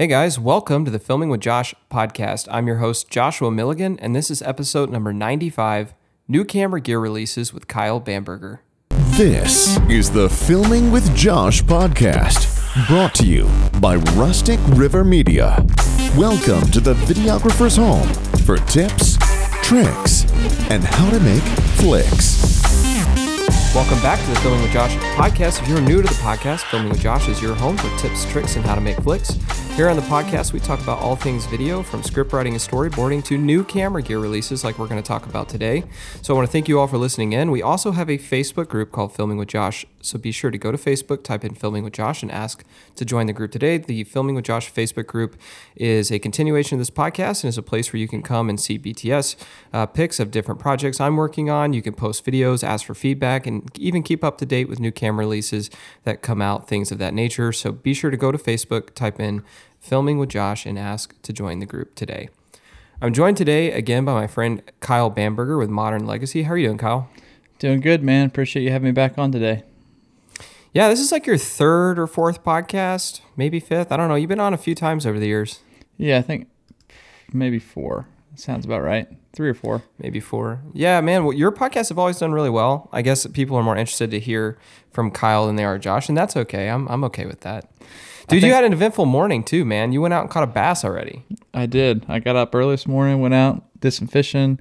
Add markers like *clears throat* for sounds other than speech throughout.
Hey guys, welcome to the Filming with Josh podcast. I'm your host, Joshua Milligan, and this is episode number 95 New Camera Gear Releases with Kyle Bamberger. This is the Filming with Josh podcast, brought to you by Rustic River Media. Welcome to the videographer's home for tips, tricks, and how to make flicks. Welcome back to the Filming with Josh podcast. If you're new to the podcast, Filming with Josh is your home for tips, tricks, and how to make flicks. Here on the podcast, we talk about all things video, from script writing and storyboarding to new camera gear releases, like we're going to talk about today. So I want to thank you all for listening in. We also have a Facebook group called Filming with Josh. So be sure to go to Facebook, type in Filming with Josh, and ask to join the group today. The Filming with Josh Facebook group is a continuation of this podcast and is a place where you can come and see BTS uh, pics of different projects I'm working on. You can post videos, ask for feedback, and even keep up to date with new camera releases that come out, things of that nature. So be sure to go to Facebook, type in Filming with Josh, and ask to join the group today. I'm joined today again by my friend Kyle Bamberger with Modern Legacy. How are you doing, Kyle? Doing good, man. Appreciate you having me back on today. Yeah, this is like your third or fourth podcast, maybe fifth. I don't know. You've been on a few times over the years. Yeah, I think maybe four. Sounds about right. Three or four. Maybe four. Yeah, man. Well, your podcasts have always done really well. I guess people are more interested to hear from Kyle than they are Josh, and that's okay. I'm I'm okay with that. Dude, you had an eventful morning too, man. You went out and caught a bass already. I did. I got up early this morning, went out, did some fishing,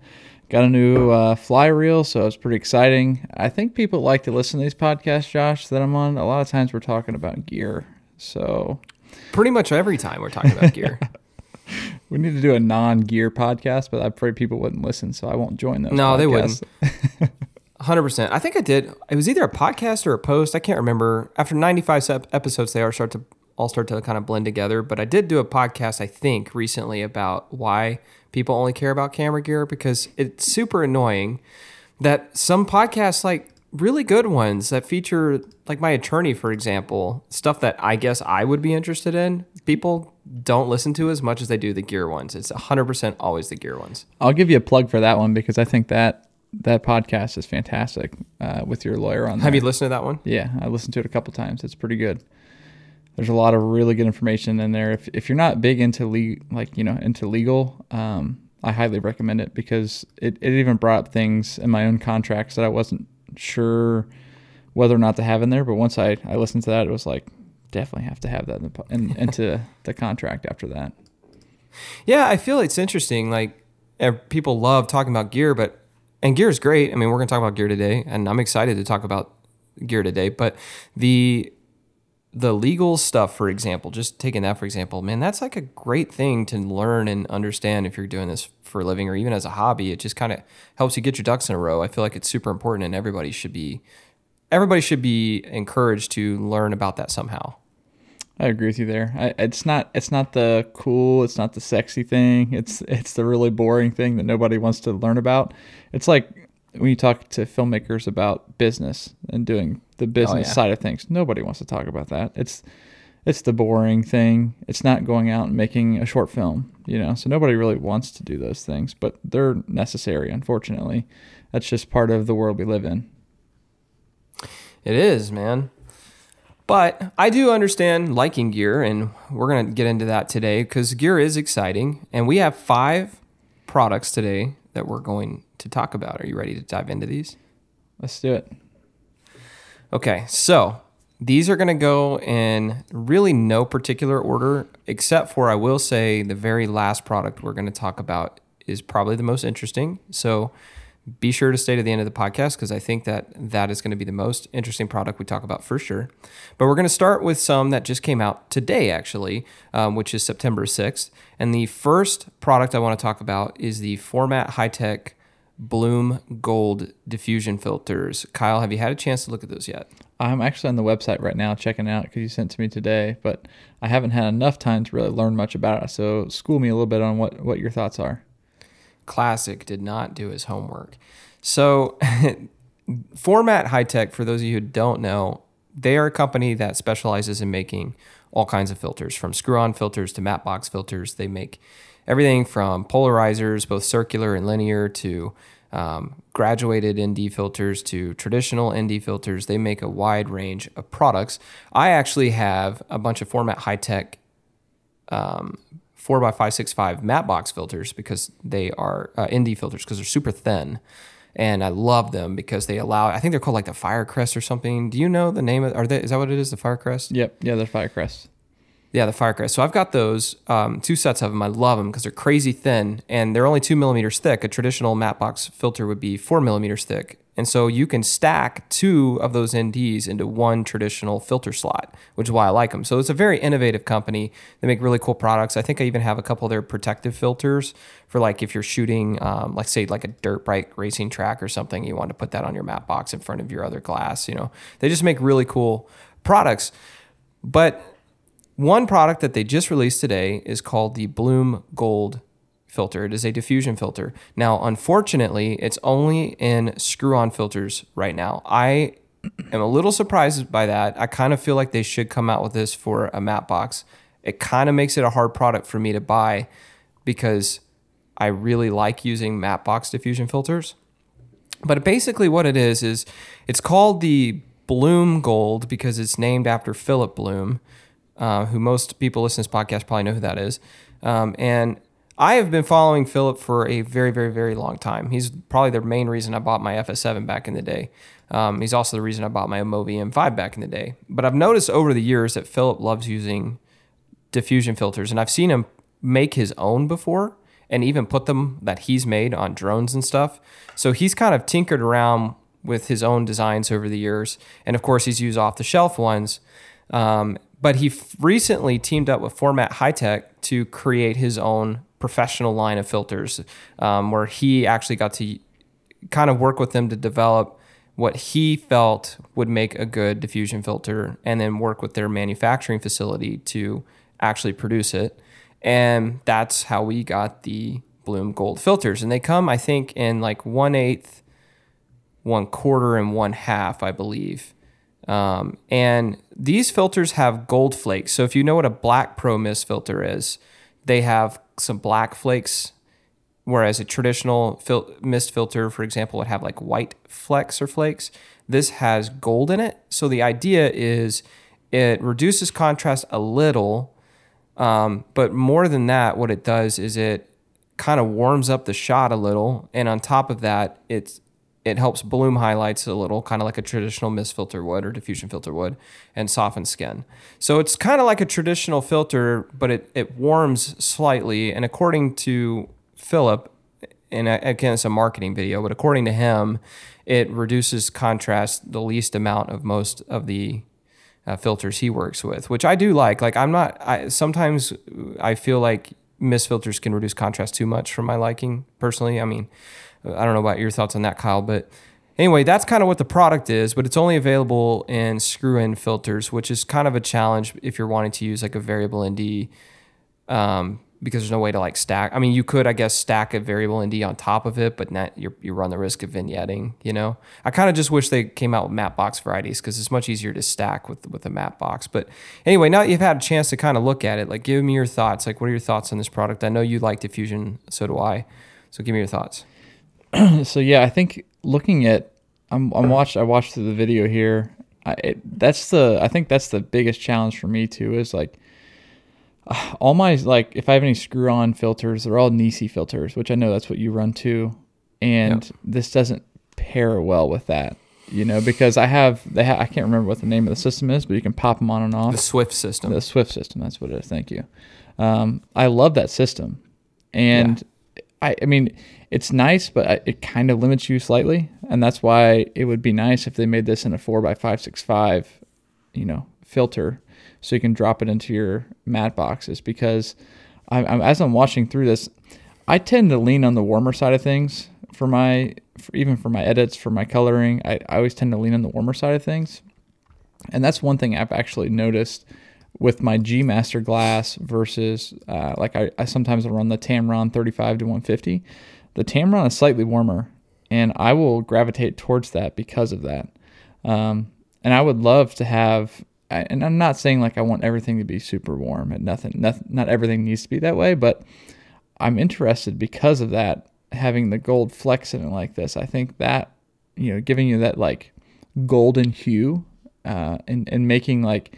got a new uh, fly reel, so it was pretty exciting. I think people like to listen to these podcasts, Josh, that I'm on. A lot of times we're talking about gear, so Pretty much every time we're talking about gear. *laughs* we need to do a non-gear podcast. But I'm afraid people wouldn't listen, so I won't join those. No, they podcasts. wouldn't. *laughs* Hundred percent. I think I did. It was either a podcast or a post. I can't remember. After ninety-five episodes, they are start to all start to kind of blend together. But I did do a podcast, I think, recently about why people only care about camera gear because it's super annoying that some podcasts, like really good ones that feature, like my attorney, for example, stuff that I guess I would be interested in, people don't listen to as much as they do the gear ones. It's hundred percent always the gear ones. I'll give you a plug for that one because I think that that podcast is fantastic uh, with your lawyer on. Have you listened to that one? Yeah, I listened to it a couple times. It's pretty good. There's a lot of really good information in there. If, if you're not big into le- like you know into legal, um, I highly recommend it because it, it even brought up things in my own contracts that I wasn't sure whether or not to have in there. But once I, I listened to that, it was like definitely have to have that in the, in, *laughs* into the contract after that. Yeah, I feel it's interesting. Like people love talking about gear, but and gear is great. I mean, we're going to talk about gear today, and I'm excited to talk about gear today. But the the legal stuff, for example, just taking that for example, man, that's like a great thing to learn and understand if you're doing this for a living or even as a hobby. It just kind of helps you get your ducks in a row. I feel like it's super important, and everybody should be everybody should be encouraged to learn about that somehow. I agree with you there. I, it's not it's not the cool, it's not the sexy thing. It's it's the really boring thing that nobody wants to learn about. It's like when you talk to filmmakers about business and doing the oh, business yeah. side of things. Nobody wants to talk about that. It's it's the boring thing. It's not going out and making a short film, you know. So nobody really wants to do those things, but they're necessary, unfortunately. That's just part of the world we live in. It is, man. But I do understand liking gear, and we're going to get into that today because gear is exciting. And we have five products today that we're going to talk about. Are you ready to dive into these? Let's do it. Okay, so these are going to go in really no particular order, except for I will say the very last product we're going to talk about is probably the most interesting. So be sure to stay to the end of the podcast because I think that that is going to be the most interesting product we talk about for sure. But we're going to start with some that just came out today, actually, um, which is September 6th. And the first product I want to talk about is the Format High Tech Bloom Gold diffusion filters. Kyle, have you had a chance to look at those yet? I'm actually on the website right now checking out because you sent to me today, but I haven't had enough time to really learn much about it. So school me a little bit on what, what your thoughts are. Classic did not do his homework. So, *laughs* Formatt Hitech, for those of you who don't know, they are a company that specializes in making all kinds of filters, from screw-on filters to matte box filters. They make everything from polarizers, both circular and linear, to um, graduated ND filters to traditional ND filters. They make a wide range of products. I actually have a bunch of Formatt Hitech um, four by five six five matte box filters because they are uh, ND filters because they're super thin, and I love them because they allow. I think they're called like the Firecrest or something. Do you know the name of? Are they? Is that what it is? The Firecrest? Yep. Yeah, they're Firecrest. Yeah, the Firecrest. So I've got those um, two sets of them. I love them because they're crazy thin and they're only two millimeters thick. A traditional matte box filter would be four millimeters thick. And so you can stack two of those NDs into one traditional filter slot, which is why I like them. So it's a very innovative company. They make really cool products. I think I even have a couple of their protective filters for like if you're shooting, um, like say like a dirt bike racing track or something, you want to put that on your matte box in front of your other glass. You know, they just make really cool products. But one product that they just released today is called the Bloom Gold filter. It is a diffusion filter. Now, unfortunately, it's only in screw on filters right now. I am a little surprised by that. I kind of feel like they should come out with this for a matte box. It kind of makes it a hard product for me to buy because I really like using matte box diffusion filters. But basically, what it is, is it's called the Bloom Gold because it's named after Philip Bloom uh, who most people listening to this podcast probably know who that is. Um, and I have been following Philip for a very, very, very long time. He's probably the main reason I bought my FS7 back in the day. Um, he's also the reason I bought my Movi M5 back in the day. But I've noticed over the years that Philip loves using diffusion filters, and I've seen him make his own before and even put them that he's made on drones and stuff. So he's kind of tinkered around with his own designs over the years. And of course, he's used off the shelf ones. Um, but he f- recently teamed up with Formatt Hitech to create his own professional line of filters, um, where he actually got to kind of work with them to develop what he felt would make a good diffusion filter, and then work with their manufacturing facility to actually produce it. And that's how we got the Bloom Gold filters. And they come, I think, in like one eighth, one quarter, and one half, I believe. Um, and these filters have gold flakes. So if you know what a black pro mist filter is, they have some black flakes, whereas a traditional fil- mist filter, for example, would have like white flecks or flakes. This has gold in it. So the idea is it reduces contrast a little, um, but more than that, what it does is it kind of warms up the shot a little. And on top of that, it's it helps bloom highlights a little, kind of like a traditional mist filter would or diffusion filter would, and soften skin. So it's kind of like a traditional filter, but it, it warms slightly. And according to Philip, and again, it's a marketing video, but according to him, it reduces contrast the least amount of most of the uh, filters he works with, which I do like. Like I'm not. I sometimes I feel like mist filters can reduce contrast too much for my liking personally. I mean, I don't know about your thoughts on that, Kyle, but anyway, that's kind of what the product is, but it's only available in screw-in filters, which is kind of a challenge if you're wanting to use like a variable ND, um, because there's no way to like stack. I mean, you could, I guess, stack a variable ND on top of it, but not, you run the risk of vignetting. You know, I kind of just wish they came out with matte box varieties because it's much easier to stack with with a matte box. But anyway, now that you've had a chance to kind of look at it, like give me your thoughts. Like, what are your thoughts on this product? I know you like diffusion, so do I. So give me your thoughts. *clears throat* so yeah, I think looking at I'm I'm watched I watched the video here. I, it, that's the I think that's the biggest challenge for me too is like *sighs* all my like if I have any screw on filters, they're all Nisi filters, which I know that's what you run to, and yep. this doesn't pair well with that. You know, because I have they ha- I can't remember what the name of the system is, but you can pop them on and off. The Swift system. The Swift system. That's what it is. Thank you. Um, I love that system, and. I I mean it's nice, but it kind of limits you slightly, and that's why it would be nice if they made this in a four by five six five, you know, filter, so you can drop it into your matte boxes. Because I, I, as I'm watching through this, I tend to lean on the warmer side of things for my, for, even for my edits, for my coloring. I, I always tend to lean on the warmer side of things, and that's one thing I've actually noticed with my G Master glass versus uh, like I, I sometimes run the Tamron 35 to 150 the Tamron is slightly warmer, and I will gravitate towards that because of that. Um, and I would love to have, and I'm not saying like I want everything to be super warm and nothing, nothing, not everything needs to be that way, but I'm interested because of that having the gold flecks in it like this. I think that you know, giving you that like golden hue, uh, and and making like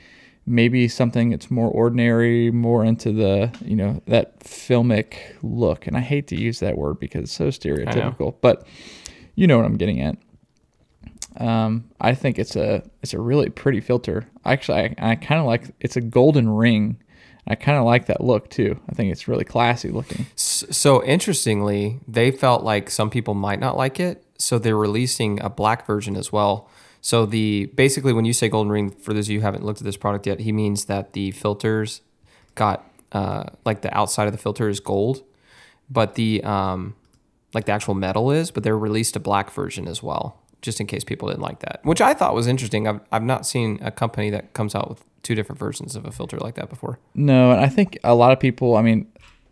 maybe something that's more ordinary, more into the you know that filmic look. And I hate to use that word because it's so stereotypical, but you know what I'm getting at. Um, I think it's a it's a really pretty filter. Actually, I, I kind of like it's a golden ring. I kind of like that look too. I think it's really classy looking. So interestingly, they felt like some people might not like it, so they're releasing a black version as well. So the basically when you say golden ring, for those of you who haven't looked at this product yet, he means that the filters got uh, like the outside of the filter is gold, but the um, like the actual metal is, but they released a black version as well, just in case people didn't like that, which I thought was interesting. I've I've not seen a company that comes out with two different versions of a filter like that before. No, and I think a lot of people. I mean,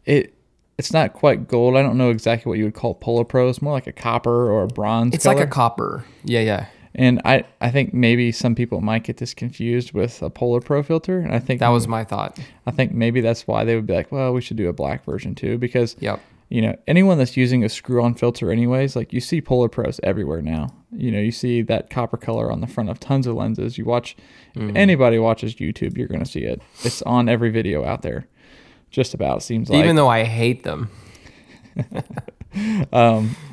it it's not quite gold. I don't know exactly what you would call Polar Pro. It's more like a copper or a bronze. It's color. like a copper. Yeah, yeah. And I, I think maybe some people might get this confused with a Polar Pro filter. And I think That was my thought. I think maybe that's why they would be like, well, we should do a black version too, because Yep. you know anyone that's using a screw-on filter, anyways, like you see Polar Pros everywhere now. You know, you see that copper color on the front of tons of lenses. You watch, if anybody watches YouTube, you're gonna see it. It's on every video out there, just about. Seems like Even though I hate them. *laughs*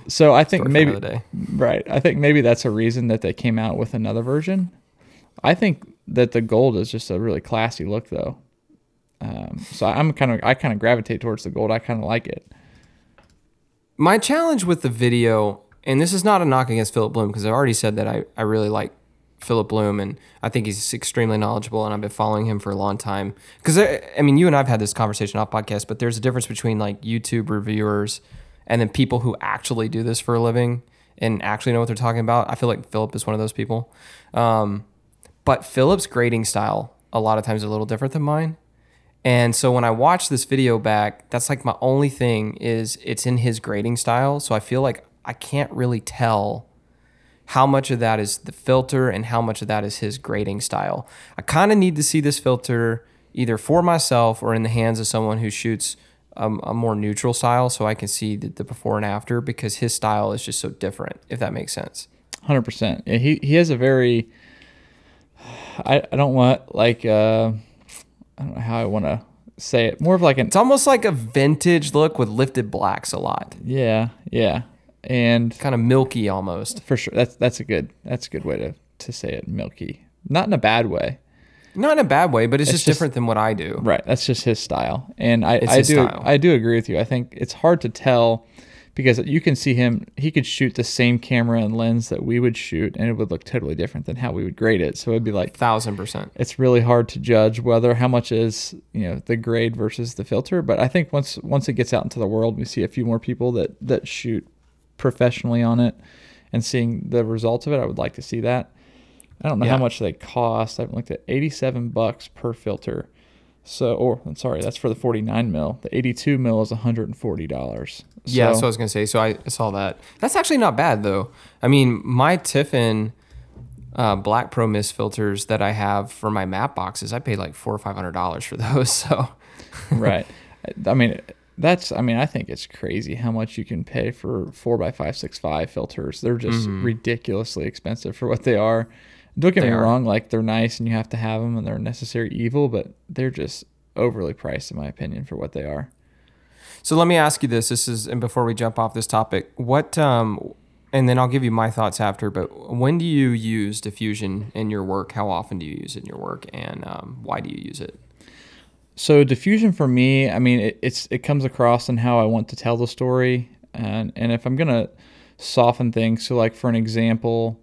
So I think for maybe right. I think maybe that's a reason that they came out with another version. I think that the gold is just a really classy look, though. Um, so I'm kind of I kind of gravitate towards the gold. I kind of like it. My challenge with the video, and this is not a knock against Philip Bloom because I've already said that I, I really like Philip Bloom and I think he's extremely knowledgeable and I've been following him for a long time. Because I, I mean, you and I've had this conversation off podcast, but there's a difference between like YouTube reviewers and then people who actually do this for a living and actually know what they're talking about. I feel like Philip is one of those people. Um, but Philip's grading style a lot of times is a little different than mine. And so when I watch this video back, that's like my only thing is it's in his grading style. So I feel like I can't really tell how much of that is the filter and how much of that is his grading style. I kind of need to see this filter either for myself or in the hands of someone who shoots a, a more neutral style so I can see the, the before and after because his style is just so different, if that makes sense. Hundred percent. Yeah, he he has a very. I I don't want like uh, I don't know how I want to say it. More of like an It's almost like a vintage look with lifted blacks a lot, yeah yeah, and kind of milky almost. for sure that's that's a good that's a good way to to say it. Milky, not in a bad way. Not in a bad way, but it's, It's just, just- different than what I do. Right. That's just his style. And I, I do style. I do agree with you. I think it's hard to tell because you can see him he could shoot the same camera and lens that we would shoot and it would look totally different than how we would grade it. So it'd be like Thousand percent. it's really hard to judge whether how much is, you know, the grade versus the filter. But I think once once it gets out into the world, we see a few more people that that shoot professionally on it and seeing the results of it, I would like to see that. I don't know Yeah. how much they cost. I haven't looked at 87 bucks per filter. So, or I'm sorry, that's for the 49 mil. The 82 mil is 140 dollars. Yeah, that's what I was gonna say. So I, saw that. That's actually not bad though. I mean, my Tiffen uh, Black Pro Mist filters that I have for my matte boxes, I paid like four or five hundred dollars for those. *laughs* So right. I mean, that's. I mean, I think it's crazy how much you can pay for four x five six five filters. They're just ridiculously expensive for what they are. Don't get. They me are. wrong; like they're nice and you have to have them, and they're a necessary evil, but they're just overly priced, in my opinion, for what they are. So let me ask you this. This is and before we jump off this topic, what um and then I'll give you my thoughts after, but when do you use diffusion in your work? How often do you use it in your work and um, why do you use it? So diffusion for me, I mean, it, it's it comes across in how I want to tell the story, and and if I'm gonna soften things, so like for an example,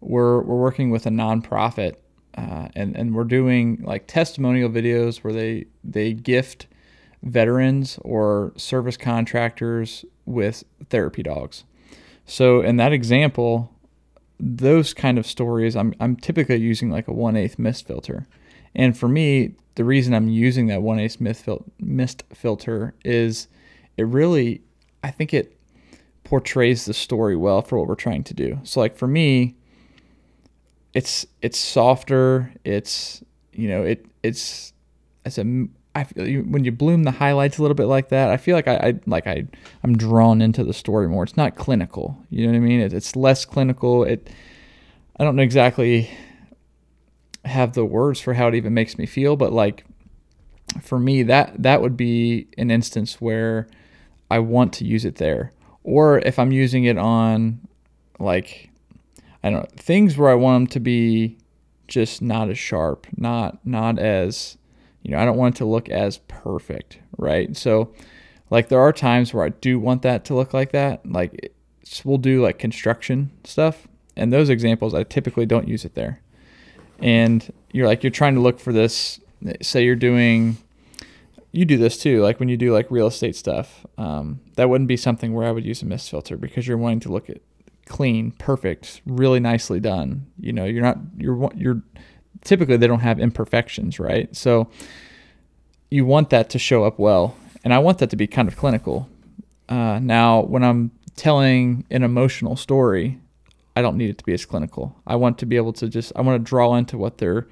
we're we're working with a nonprofit, uh, and and we're doing like testimonial videos where they they gift veterans or service contractors with therapy dogs. So in that example, those kind of stories, I'm I'm typically using like a one eighth mist filter, and for me, the reason I'm using that one eighth mist, mist filter is it really, I think it portrays the story well for what we're trying to do. So like for me, it's it's softer. It's you know it it's as a I feel when you bloom the highlights a little bit like that, I feel like I, I like I I'm drawn into the story more. It's not clinical, you know what I mean? It, it's less clinical. It I don't know exactly have the words for how it even makes me feel, but like for me that that would be an instance where I want to use it there. Or if I'm using it on like I don't know, things where I want them to be just not as sharp, not not as you know, I don't want it to look as perfect, right? So like there are times where I do want that to look like that. Like we'll do like construction stuff and those examples I typically don't use it there. And you're like you're trying to look for this say you're doing you do this too like when you do like real estate stuff um, that wouldn't be something where i would use a mist filter because you're wanting to look at clean perfect really nicely done you know you're not you're you're typically they don't have imperfections right so you want that to show up well and i want that to be kind of clinical uh, now when i'm telling an emotional story I don't need it to be as clinical. I want to be able to just I want to draw into what they're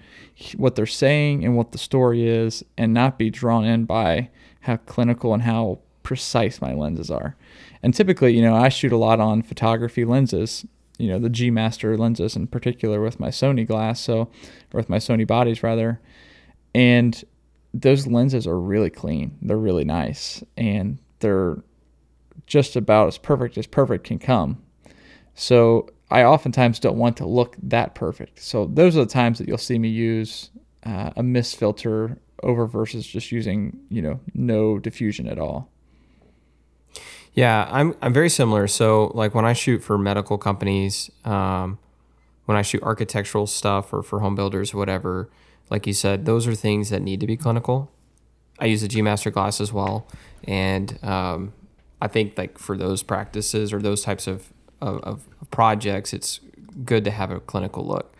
what they're saying and what the story is and not be drawn in by how clinical and how precise my lenses are. And typically, you know, I shoot a lot on photography lenses, you know, the G Master lenses in particular with my Sony glass, so or with my Sony bodies rather. And those lenses are really clean. They're really nice and they're just about as perfect as perfect can come. So I oftentimes don't want to look that perfect. So those are the times that you'll see me use uh, a mist filter over versus just using you know no diffusion at all. Yeah, I'm I'm very similar. So like when I shoot for medical companies, um, when I shoot architectural stuff or for home builders or whatever, like you said, those are things that need to be clinical. I use a G Master glass as well, and um, I think like for those practices or those types of of, of projects, it's good to have a clinical look.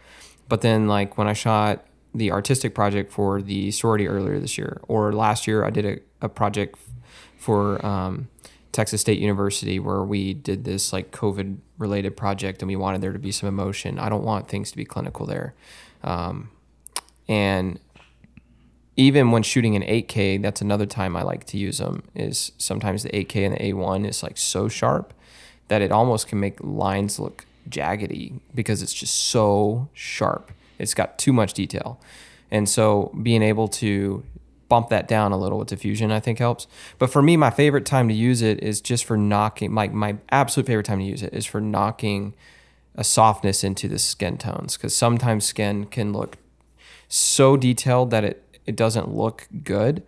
But then, like when I shot the artistic project for the sorority earlier this year, or last year, I did a, a project for um, Texas State University where we did this like COVID related project and we wanted there to be some emotion. I don't want things to be clinical there. Um, and even when shooting an 8K, that's another time I like to use them. Is sometimes the 8K and the A1 is like so sharp that it almost can make lines look jaggedy because it's just so sharp. It's got too much detail. And so being able to bump that down a little with diffusion I think helps. But for me my favorite time to use it is just for knocking my my absolute favorite time to use it is for knocking a softness into the skin tones cuz sometimes skin can look so detailed that it it doesn't look good.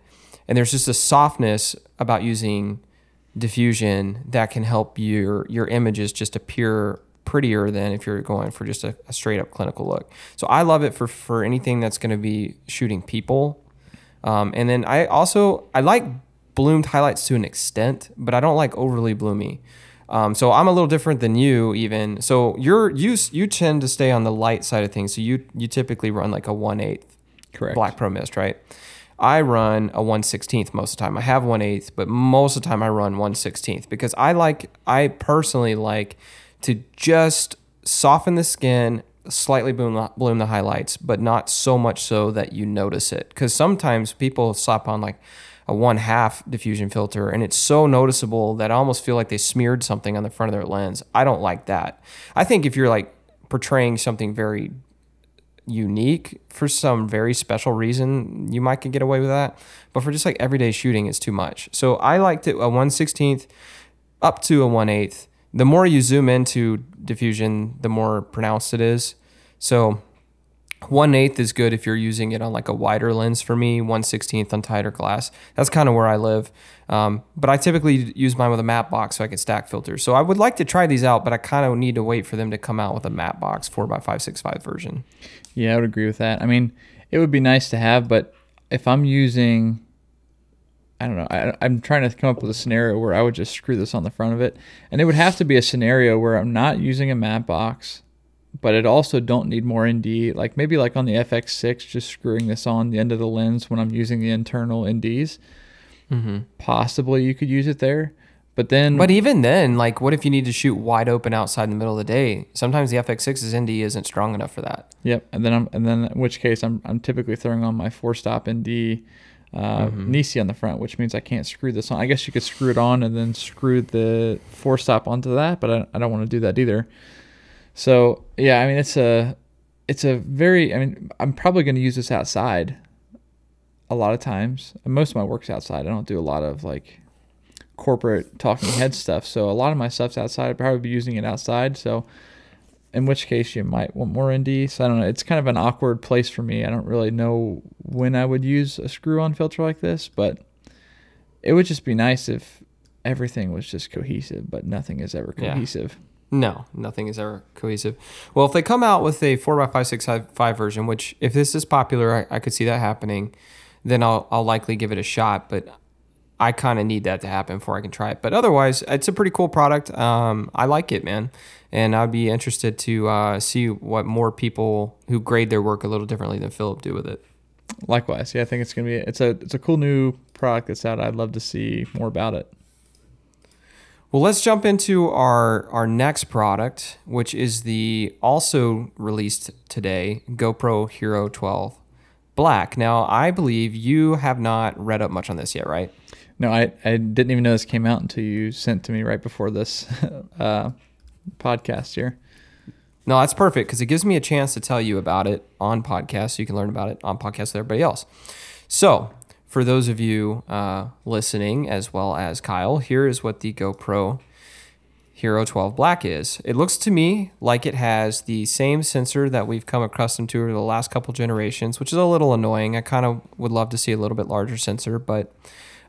And there's just a softness about using diffusion that can help your your images just appear prettier than if you're going for just a, a straight up clinical look. So I love it for for anything that's going to be shooting people. Um, and then I also I like bloomed highlights to an extent, but I don't like overly bloomy. Um, so I'm a little different than you even. So you're you you tend to stay on the light side of things. So you you typically run like a one eighth correct black pro mist, right? I run a 116th most of the time. I have 1 8th, but most of the time I run 116th because I like, I personally like to just soften the skin, slightly bloom, bloom the highlights, but not so much so that you notice it. Because sometimes people slap on like a one half diffusion filter and it's so noticeable that I almost feel like they smeared something on the front of their lens. I don't like that. I think if you're like portraying something very unique for some very special reason, you might could get away with that. But for just like everyday shooting, it's too much. So I liked it a 116th up to a 1 8th. The more you zoom into diffusion, the more pronounced it is. So one eighth is good if you're using it on like a wider lens for me, 1 16th on tighter glass. That's kind of where I live. Um, but I typically use mine with a matte box so I can stack filters. So I would like to try these out, but I kind of need to wait for them to come out with a matte box 4x565 version. Yeah, I would agree with that. I mean, it would be nice to have, but if I'm using, I don't know, I, I'm trying to come up with a scenario where I would just screw this on the front of it. And it would have to be a scenario where I'm not using a matte box, but it also don't need more ND. Like maybe like on the FX6, just screwing this on the end of the lens when I'm using the internal NDs. Mm-hmm. Possibly you could use it there. But then, but even then, like, what if you need to shoot wide open outside in the middle of the day? Sometimes the FX6's ND isn't strong enough for that. Yep, and then I'm, and then in which case I'm, I'm typically throwing on my four stop ND uh, mm-hmm. Nisi on the front, which means I can't screw this on. I guess you could screw it on and then screw the four stop onto that, but I, I don't want to do that either. So yeah, I mean it's a it's a very. I mean, I'm probably going to use this outside. A lot of times, most of my work's outside. I don't do a lot of like corporate talking head stuff. So a lot of my stuff's outside. I'd probably be using it outside. So in which case you might want more ND. So I don't know. It's kind of an awkward place for me. I don't really know when I would use a screw-on filter like this, but it would just be nice if everything was just cohesive, but nothing is ever Yeah. cohesive. No, nothing is ever cohesive. Well, if they come out with a 4x565 version, which if this is popular, I, I could see that happening, then I'll, I'll likely give it a shot. But I kind of need that to happen before I can try it. But otherwise, it's a pretty cool product. Um, I like it, man. And I'd be interested to uh, see what more people who grade their work a little differently than Philip do with it. Likewise, yeah, I think it's gonna be it's a it's a cool new product that's out. I'd love to see more about it. Well, let's jump into our our next product, which is the also released today GoPro Hero 12 Black. Now, I believe you have not read up much on this yet, right? No, I, I didn't even know this came out until you sent to me right before this *laughs* uh, podcast here. No, that's perfect because it gives me a chance to tell you about it on podcast, so you can learn about it on podcast with everybody else. So, for those of you uh, listening, as well as Kyle, here is what the GoPro Hero 12 Black is. It looks to me like it has the same sensor that we've come accustomed to over the last couple generations, which is a little annoying. I kind of would love to see a little bit larger sensor, but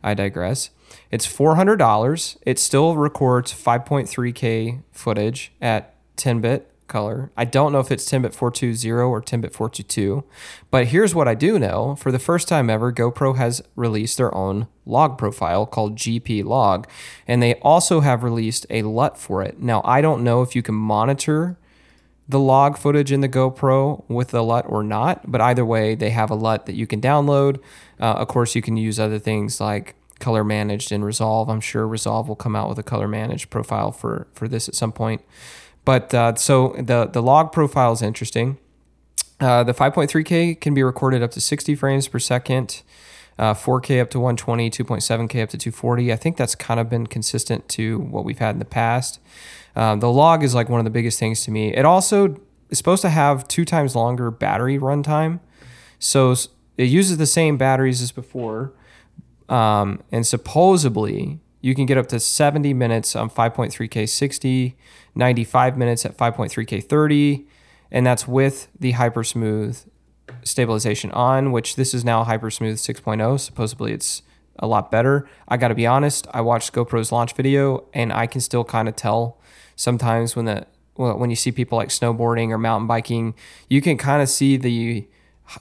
I digress. It's $400. It still records 5.3K footage at 10 bit color. I don't know if it's 10 bit 420 or 10 bit 422, but here's what I do know. For the first time ever, GoPro has released their own log profile called GP Log, and they also have released a LUT for it. Now, I don't know if you can monitor the log footage in the GoPro with the LUT or not, but either way, they have a LUT that you can download. Uh, of course, you can use other things like color managed in Resolve. I'm sure Resolve will come out with a color managed profile for for this at some point. But uh, so the the log profile is interesting. Uh, the 5.3K can be recorded up to 60 frames per second, uh, 4K up to 120, 2.7K up to 240. I think that's kind of been consistent to what we've had in the past. Um, the log is like one of the biggest things to me. It also is supposed to have two times longer battery runtime. So it uses the same batteries as before. Um, and supposedly you can get up to 70 minutes on 5.3K 60, 95 minutes at 5.3K 30, and that's with the Hypersmooth stabilization on, which this is now Hypersmooth 6.0. Supposedly it's a lot better. I got to be honest, I watched GoPro's launch video and I can still kind of tell sometimes when the when you see people like snowboarding or mountain biking, you can kind of see the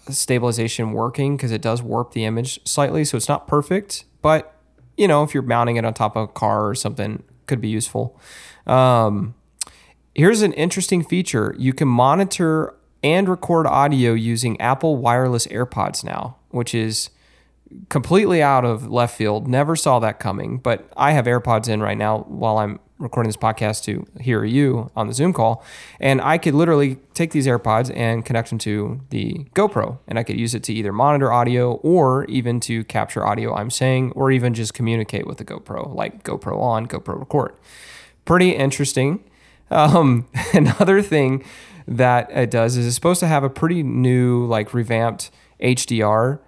stabilization working because it does warp the image slightly. So it's not perfect, but you know, if you're mounting it on top of a car or something, could be useful. Um, here's an interesting feature you can monitor and record audio using Apple wireless AirPods now, which is completely out of left field. Never saw that coming, but I have AirPods in right now while I'm recording this podcast to hear you on the Zoom call. And I could literally take these AirPods and connect them to the GoPro, and I could use it to either monitor audio or even to capture audio I'm saying, or even just communicate with the GoPro, like GoPro on, GoPro record. Pretty interesting. Um, *laughs* another thing that it does is it's supposed to have a pretty new, like revamped HDR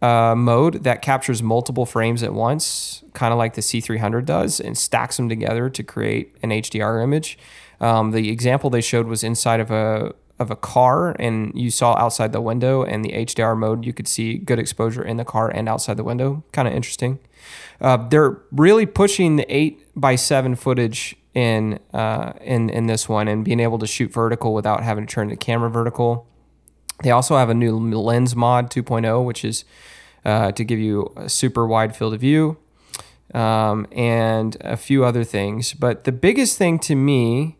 uh, mode that captures multiple frames at once, kind of like the C300 does, and stacks them together to create an HDR image. Um, the example they showed was inside of a of a car, and you saw outside the window, and the HDR mode you could see good exposure in the car and outside the window. Kind of interesting. Uh, they're really pushing the eight by seven footage in uh, in in this one, and being able to shoot vertical without having to turn the camera vertical. They also have a new lens mod 2.0, which is uh, to give you a super wide field of view um, and a few other things. But the biggest thing to me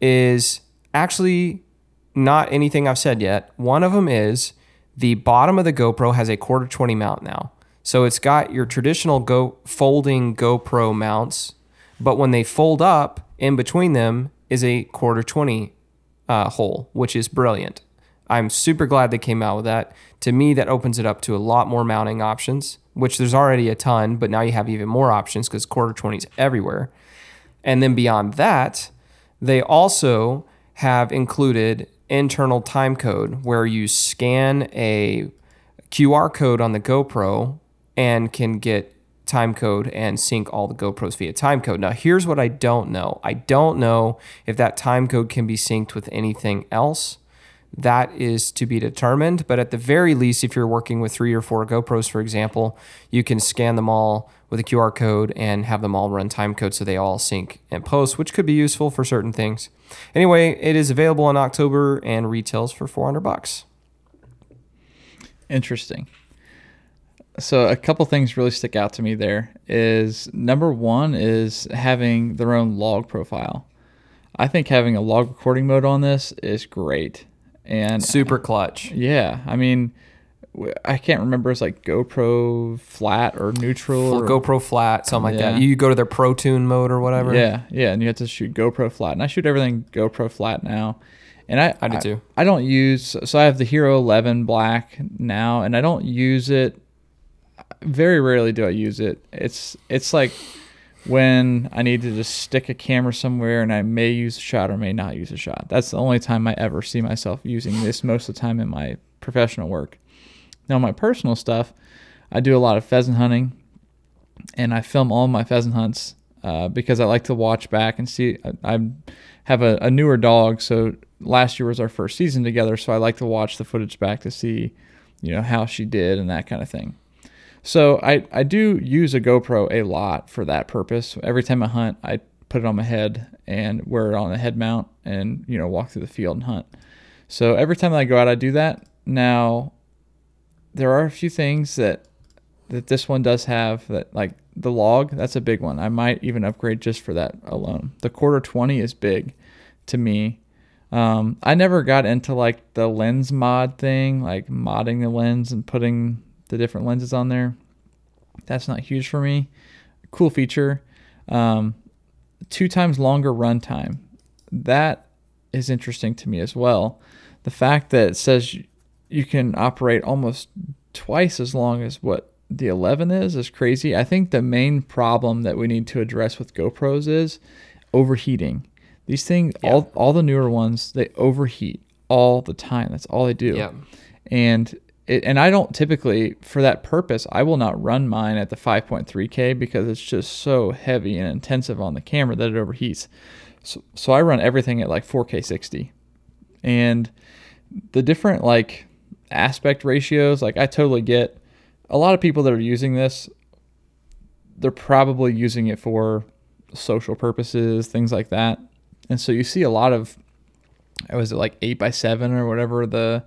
is actually not anything I've said yet. One of them is the bottom of the GoPro has a quarter 20 mount now. So it's got your traditional go folding GoPro mounts, but when they fold up, in between them is a quarter 20 uh, hole, which is brilliant. I'm super glad they came out with that. To me, that opens it up to a lot more mounting options, which there's already a ton, but now you have even more options because quarter 20 is everywhere. And then beyond that, they also have included internal time code where you scan a QR code on the GoPro and can get time code and sync all the GoPros via time code. Now, here's what I don't know I don't know if that time code can be synced with anything else. That is to be determined. But at the very least, if you're working with three or four GoPros, for example, you can scan them all with a QR code and have them all run time code so they all sync and post, which could be useful for certain things. Anyway, it is available in October and retails for 400 bucks. Interesting. So a couple things really stick out to me there is number 1 is having their own log profile. I think having a log recording mode on this is great. And super clutch. Yeah, I mean I can't remember. It's like GoPro flat or neutral. Or, GoPro flat, something like yeah. that. You go to their Pro Tune mode or whatever. Yeah, yeah, and you have to shoot GoPro flat, and I shoot everything GoPro flat now. And I, I do too. I, I don't use so I have the Hero 11 Black now, and I don't use it. Very rarely do I use it. It's it's like when I need to just stick a camera somewhere and I may use a shot or may not use a shot. That's the only time I ever see myself using this most of the time in my professional work. Now, my personal stuff, I do a lot of pheasant hunting, and I film all my pheasant hunts uh, because I like to watch back and see. I, I have a, a, newer dog, so last year was our first season together, so I like to watch the footage back to see, you know, how she did and that kind of thing. So I, I do use a GoPro a lot for that purpose. Every time I hunt, I put it on my head and wear it on a head mount and, you know, walk through the field and hunt. So every time I go out, I do that. Now, there are a few things that that this one does have that like the log that's a big one i might even upgrade just for that alone the quarter 20 is big to me um, i never got into like the lens mod thing like modding the lens and putting the different lenses on there that's not huge for me cool feature um, two times longer runtime that is interesting to me as well the fact that it says you can operate almost twice as long as what the 11 is is crazy. I think the main problem that we need to address with GoPros is overheating. These things, yeah. all all the newer ones, they overheat all the time. That's all they do. Yeah. And it, and I don't typically for that purpose I will not run mine at the 5.3K because it's just so heavy and intensive on the camera that it overheats. So so I run everything at like 4K 60. And the different like aspect ratios, like I totally get a lot of people that are using this, they're probably using it for social purposes, things like that. And so you see a lot of, was it like eight by seven or whatever the,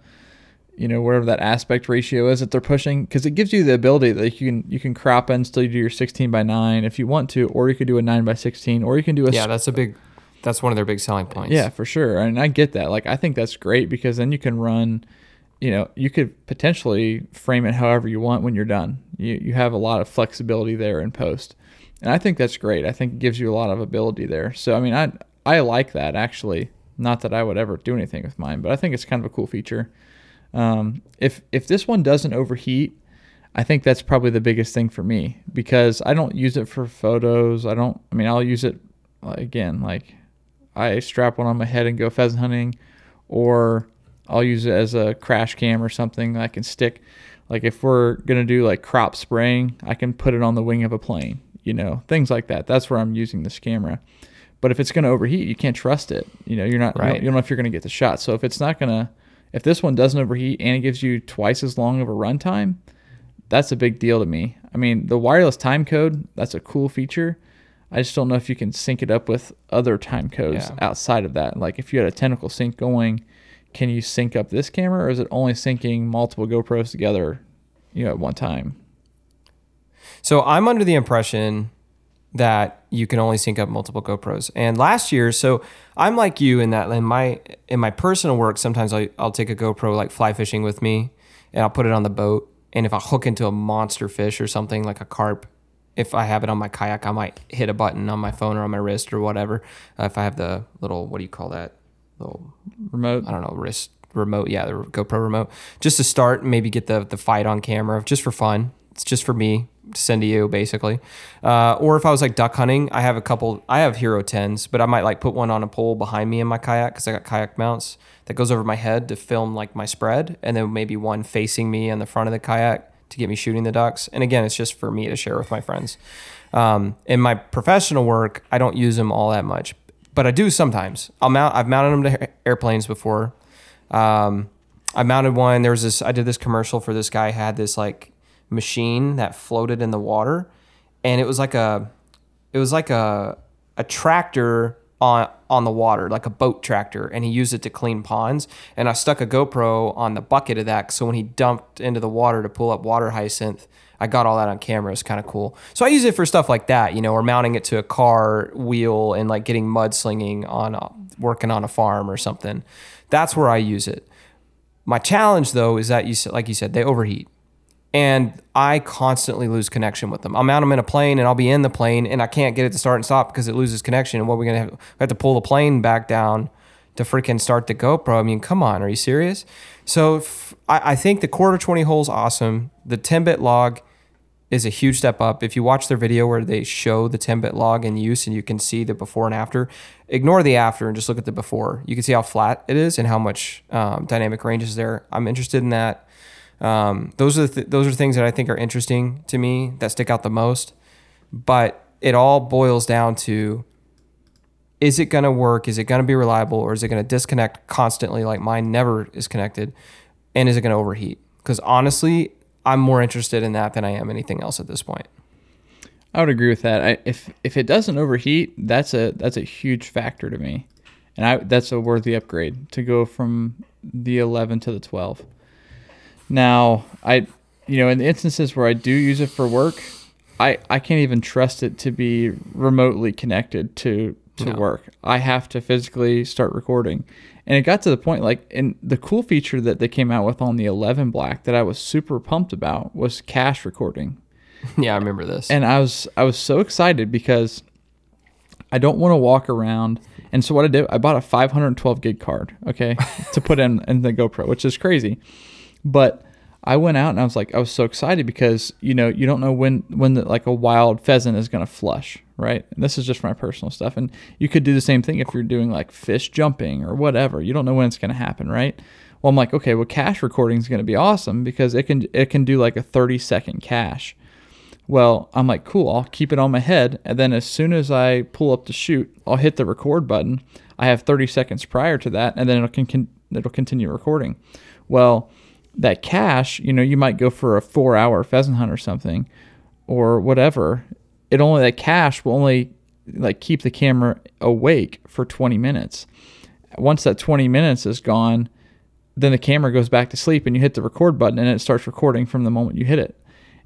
you know, whatever that aspect ratio is that they're pushing, because it gives you the ability that you can you can crop in still do your 16 by nine if you want to, or you could do a nine by 16, or you can do a yeah. That's a big, that's one of their big selling points. Yeah, for sure. And I get that. Like I think that's great because then you can run you know, you could potentially frame it however you want when you're done. You you have a lot of flexibility there in post. And I think that's great. I think it gives you a lot of ability there. So I mean, I I like that actually. Not that I would ever do anything with mine, but I think it's kind of a cool feature. Um, if if this one doesn't overheat, I think that's probably the biggest thing for me because I don't use it for photos. I don't. I mean, I'll use it again like I strap one on my head and go pheasant hunting, or I'll use it as a crash cam or something I can stick. Like if we're gonna do like crop spraying, I can put it on the wing of a plane. You know, things like that. That's where I'm using this camera. But if it's gonna overheat, you can't trust it. You know, you're not. Right. You, don't, you don't know if you're gonna get the shot. So if it's not gonna, if this one doesn't overheat and it gives you twice as long of a runtime, that's a big deal to me. I mean, the wireless time code, that's a cool feature. I just don't know if you can sync it up with other time codes yeah. outside of that. Like if you had a tentacle sync going can you sync up this camera or is it only syncing multiple GoPros together, you know, at one time? So I'm under the impression that you can only sync up multiple GoPros. And last year, so I'm like you in that in my in my personal work, sometimes I'll, I'll take a GoPro like fly fishing with me, and I'll put it on the boat. And if I hook into a monster fish or something like a carp, if I have it on my kayak, I might hit a button on my phone or on my wrist or whatever. Uh, if I have the little what do you call that? little remote. I don't know wrist remote. Yeah, the GoPro remote, just to start. Maybe get the the fight on camera, just for fun. It's just for me. Send to you basically. Uh, or if I was like duck hunting, I have a couple. I have Hero tens, but I might like put one on a pole behind me in my kayak because I got kayak mounts that goes over my head to film like my spread, and then maybe one facing me in the front of the kayak to get me shooting the ducks. And again, it's just for me to share with my friends. Um, in my professional work, I don't use them all that much, but I do sometimes. I'll mount. I've mounted them to airplanes before. Um, I mounted one. There was this. I did this commercial for this guy had this like machine that floated in the water, and it was like a, it was like a a tractor on on the water, like a boat tractor, and he used it to clean ponds. And I stuck a GoPro on the bucket of that, so when he dumped into the water to pull up water hyacinth, I got all that on camera. It's kind of cool. So I use it for stuff like that, you know, or mounting it to a car wheel and like getting mudslinging on a, working on a farm or something. That's where I use it. My challenge though is that you like you said, they overheat, and I constantly lose connection with them. I'll mount them in a plane, and I'll be in the plane, and I can't get it to start and stop because it loses connection. And what are we gonna have? We have to pull the plane back down to freaking start the GoPro. I mean, come on, are you serious? So I, think the quarter twenty hole is awesome. The ten bit log is a huge step up. If you watch their video where they show the 10 bit log in use and you can see the before and after, ignore the after and just look at the before. You can see how flat it is and how much um, dynamic range is there. I'm interested in that. Um, those are th- those are things that I think are interesting to me that stick out the most. But it all boils down to is it going to work? Is it going to be reliable or is it going to disconnect constantly like mine never is connected? And is it going to overheat? Because honestly, I'm more interested in that than I am anything else at this point. I would agree with that. I, if if it doesn't overheat, that's a that's a huge factor to me, and I that's a worthy upgrade to go from the 11 to the 12. Now, I you know in the instances where I do use it for work, I I can't even trust it to be remotely connected to to No. work. I have to physically start recording. And it got to the point like and the cool feature that they came out with on the 11 black that I was super pumped about was cache recording *laughs* yeah, I remember this. and I was I was so excited because I don't want to walk around. And so what I did, I bought a 512 gig card, okay, to put in in the GoPro, which is crazy. But I went out and I was like, I was so excited because you know you don't know when when the, like a wild pheasant is gonna flush, right? And this is just my personal stuff, and you could do the same thing if you're doing like fish jumping or whatever. You don't know when it's gonna happen, right? Well, I'm like, okay, well, cache recording is gonna be awesome because it can it can do like a 30 second cache. Well, I'm like, cool, I'll keep it on my head. And then as soon as I pull up to shoot, I'll hit the record button. I have 30 seconds prior to that, and then con- con- it'll continue recording. Well, that cache, you know, you might go for a four hour pheasant hunt or something or whatever. It only, that cache will only like keep the camera awake for 20 minutes. Once that 20 minutes is gone, then the camera goes back to sleep and you hit the record button and it starts recording from the moment you hit it.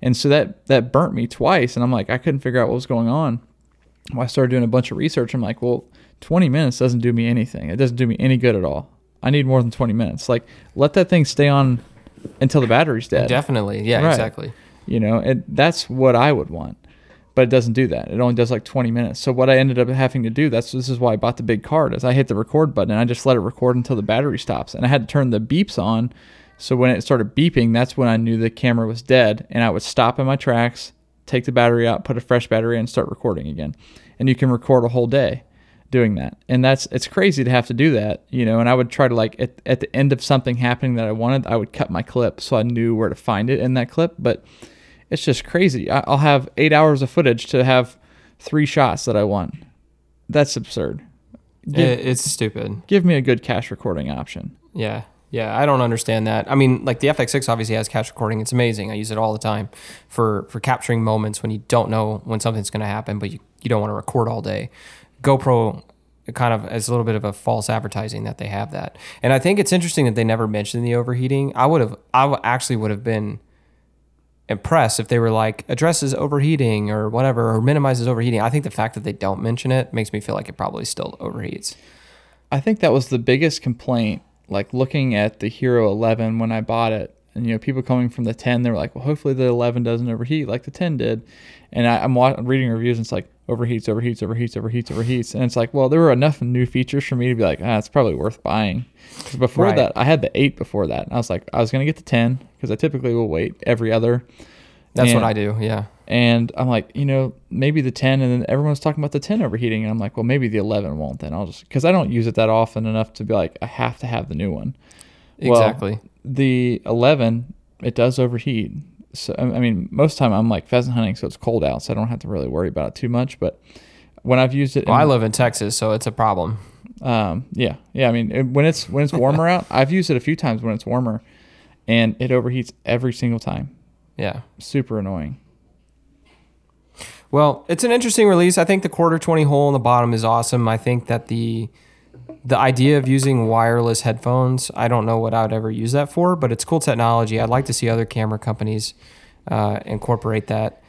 And so that that burnt me twice and I'm like I couldn't figure out what was going on. Well, I started doing a bunch of research. I'm like, well, 20 minutes doesn't do me anything. It doesn't do me any good at all. I need more than 20 minutes. Like let that thing stay on until the battery's dead. Definitely. Yeah, Right. exactly. You know, and that's what I would want. But it doesn't do that. It only does like 20 minutes. So what I ended up having to do, that's this is why I bought the big card, is I hit the record button and I just let it record until the battery stops. And I had to turn the beeps on. So when it started beeping, that's when I knew the camera was dead. And I would stop in my tracks, take the battery out, put a fresh battery in, and start recording again. And you can record a whole day doing that. And that's it's crazy to have to do that, you know. And I would try to like at, at the end of something happening that I wanted, I would cut my clip so I knew where to find it in that clip. But it's just crazy. I- I'll have eight hours of footage to have three shots that I want. That's absurd. Give, It, it's stupid. give me a good cache recording option. Yeah. Yeah, I don't understand that. I mean, like the FX6 obviously has cache recording. It's amazing. I use it all the time for for capturing moments when you don't know when something's going to happen, but you, you don't want to record all day. GoPro kind of is a little bit of a false advertising that they have that. And I think it's interesting that they never mentioned the overheating. I would have I actually would have been impressed if they were like addresses overheating or whatever or minimizes overheating. I think the fact that they don't mention it makes me feel like it probably still overheats. I think that was the biggest complaint. Like looking at the Hero 11 when I bought it, and you know, people coming from the 10, they were like, "Well, hopefully the 11 doesn't overheat like the 10 did." And I, I'm wa- reading reviews, and it's like overheats, overheats, overheats, overheats, overheats, and it's like, well, there were enough new features for me to be like, ah, it's probably worth buying. 'Cause before Right. that, I had the 8 before that, and I was like, I was gonna get the 10 because I typically will wait every other. That's what I do. Yeah. And I'm like, you know, maybe the 10, and then everyone's talking about the 10 overheating, and I'm like, well, maybe the 11 won't. Then I'll just because I don't use it that often enough to be like, I have to have the new one. Well, Exactly. the 11 it does overheat so i mean most of the time i'm like pheasant hunting so it's cold out so i don't have to really worry about it too much but when i've used it well, I live in Texas, so it's a problem. um yeah yeah i mean it, when it's when it's warmer out i've used it a few times when it's warmer and it overheats every single time Yeah. super annoying Well, it's an interesting release. I think the quarter 20 hole in the bottom is awesome. I think that the the idea of using wireless headphones, I don't know what I would ever use that for, but it's cool technology. I'd like to see other camera companies uh, incorporate that.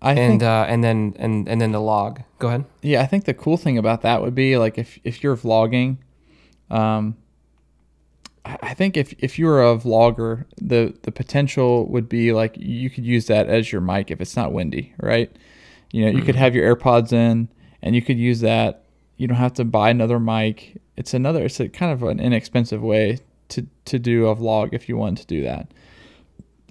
i And think uh, and then and and then the log. Go ahead. Yeah, I think the cool thing about that would be like if if you're vlogging, um, I think if if you're a vlogger, the the potential would be like you could use that as your mic if it's not windy, right? You know, you could have your AirPods in and you could use that. You don't have to buy another mic. It's another. It's a kind of an inexpensive way to to do a vlog if you want to do that.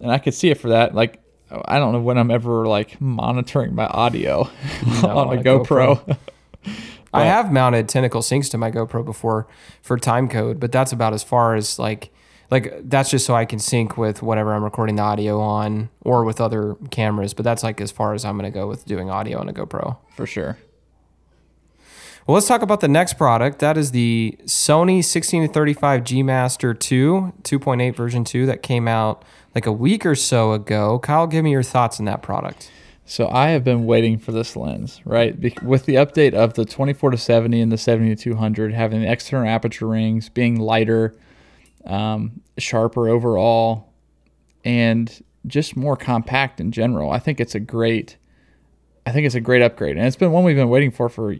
And I could see it for that. Like I don't know when I'm ever like monitoring my audio *laughs* No, on a a GoPro. *laughs* I have mounted tentacle syncs to my GoPro before for time code, but that's about as far as like like that's just so I can sync with whatever I'm recording the audio on or with other cameras. But that's like as far as I'm gonna go with doing audio on a GoPro. for sure. Well, let's talk about the next product. That is the Sony 16 to 35 G Master 2, 2.8 version 2 that came out like a week or so ago. Kyle, give me your thoughts on that product. So I have been waiting for this lens, right? With the update of the 24 to 70 and the 70 to 200, having the external aperture rings, being lighter, um, sharper overall, and just more compact in general. I think it's a great, I think it's a great upgrade, and it's been one we've been waiting for for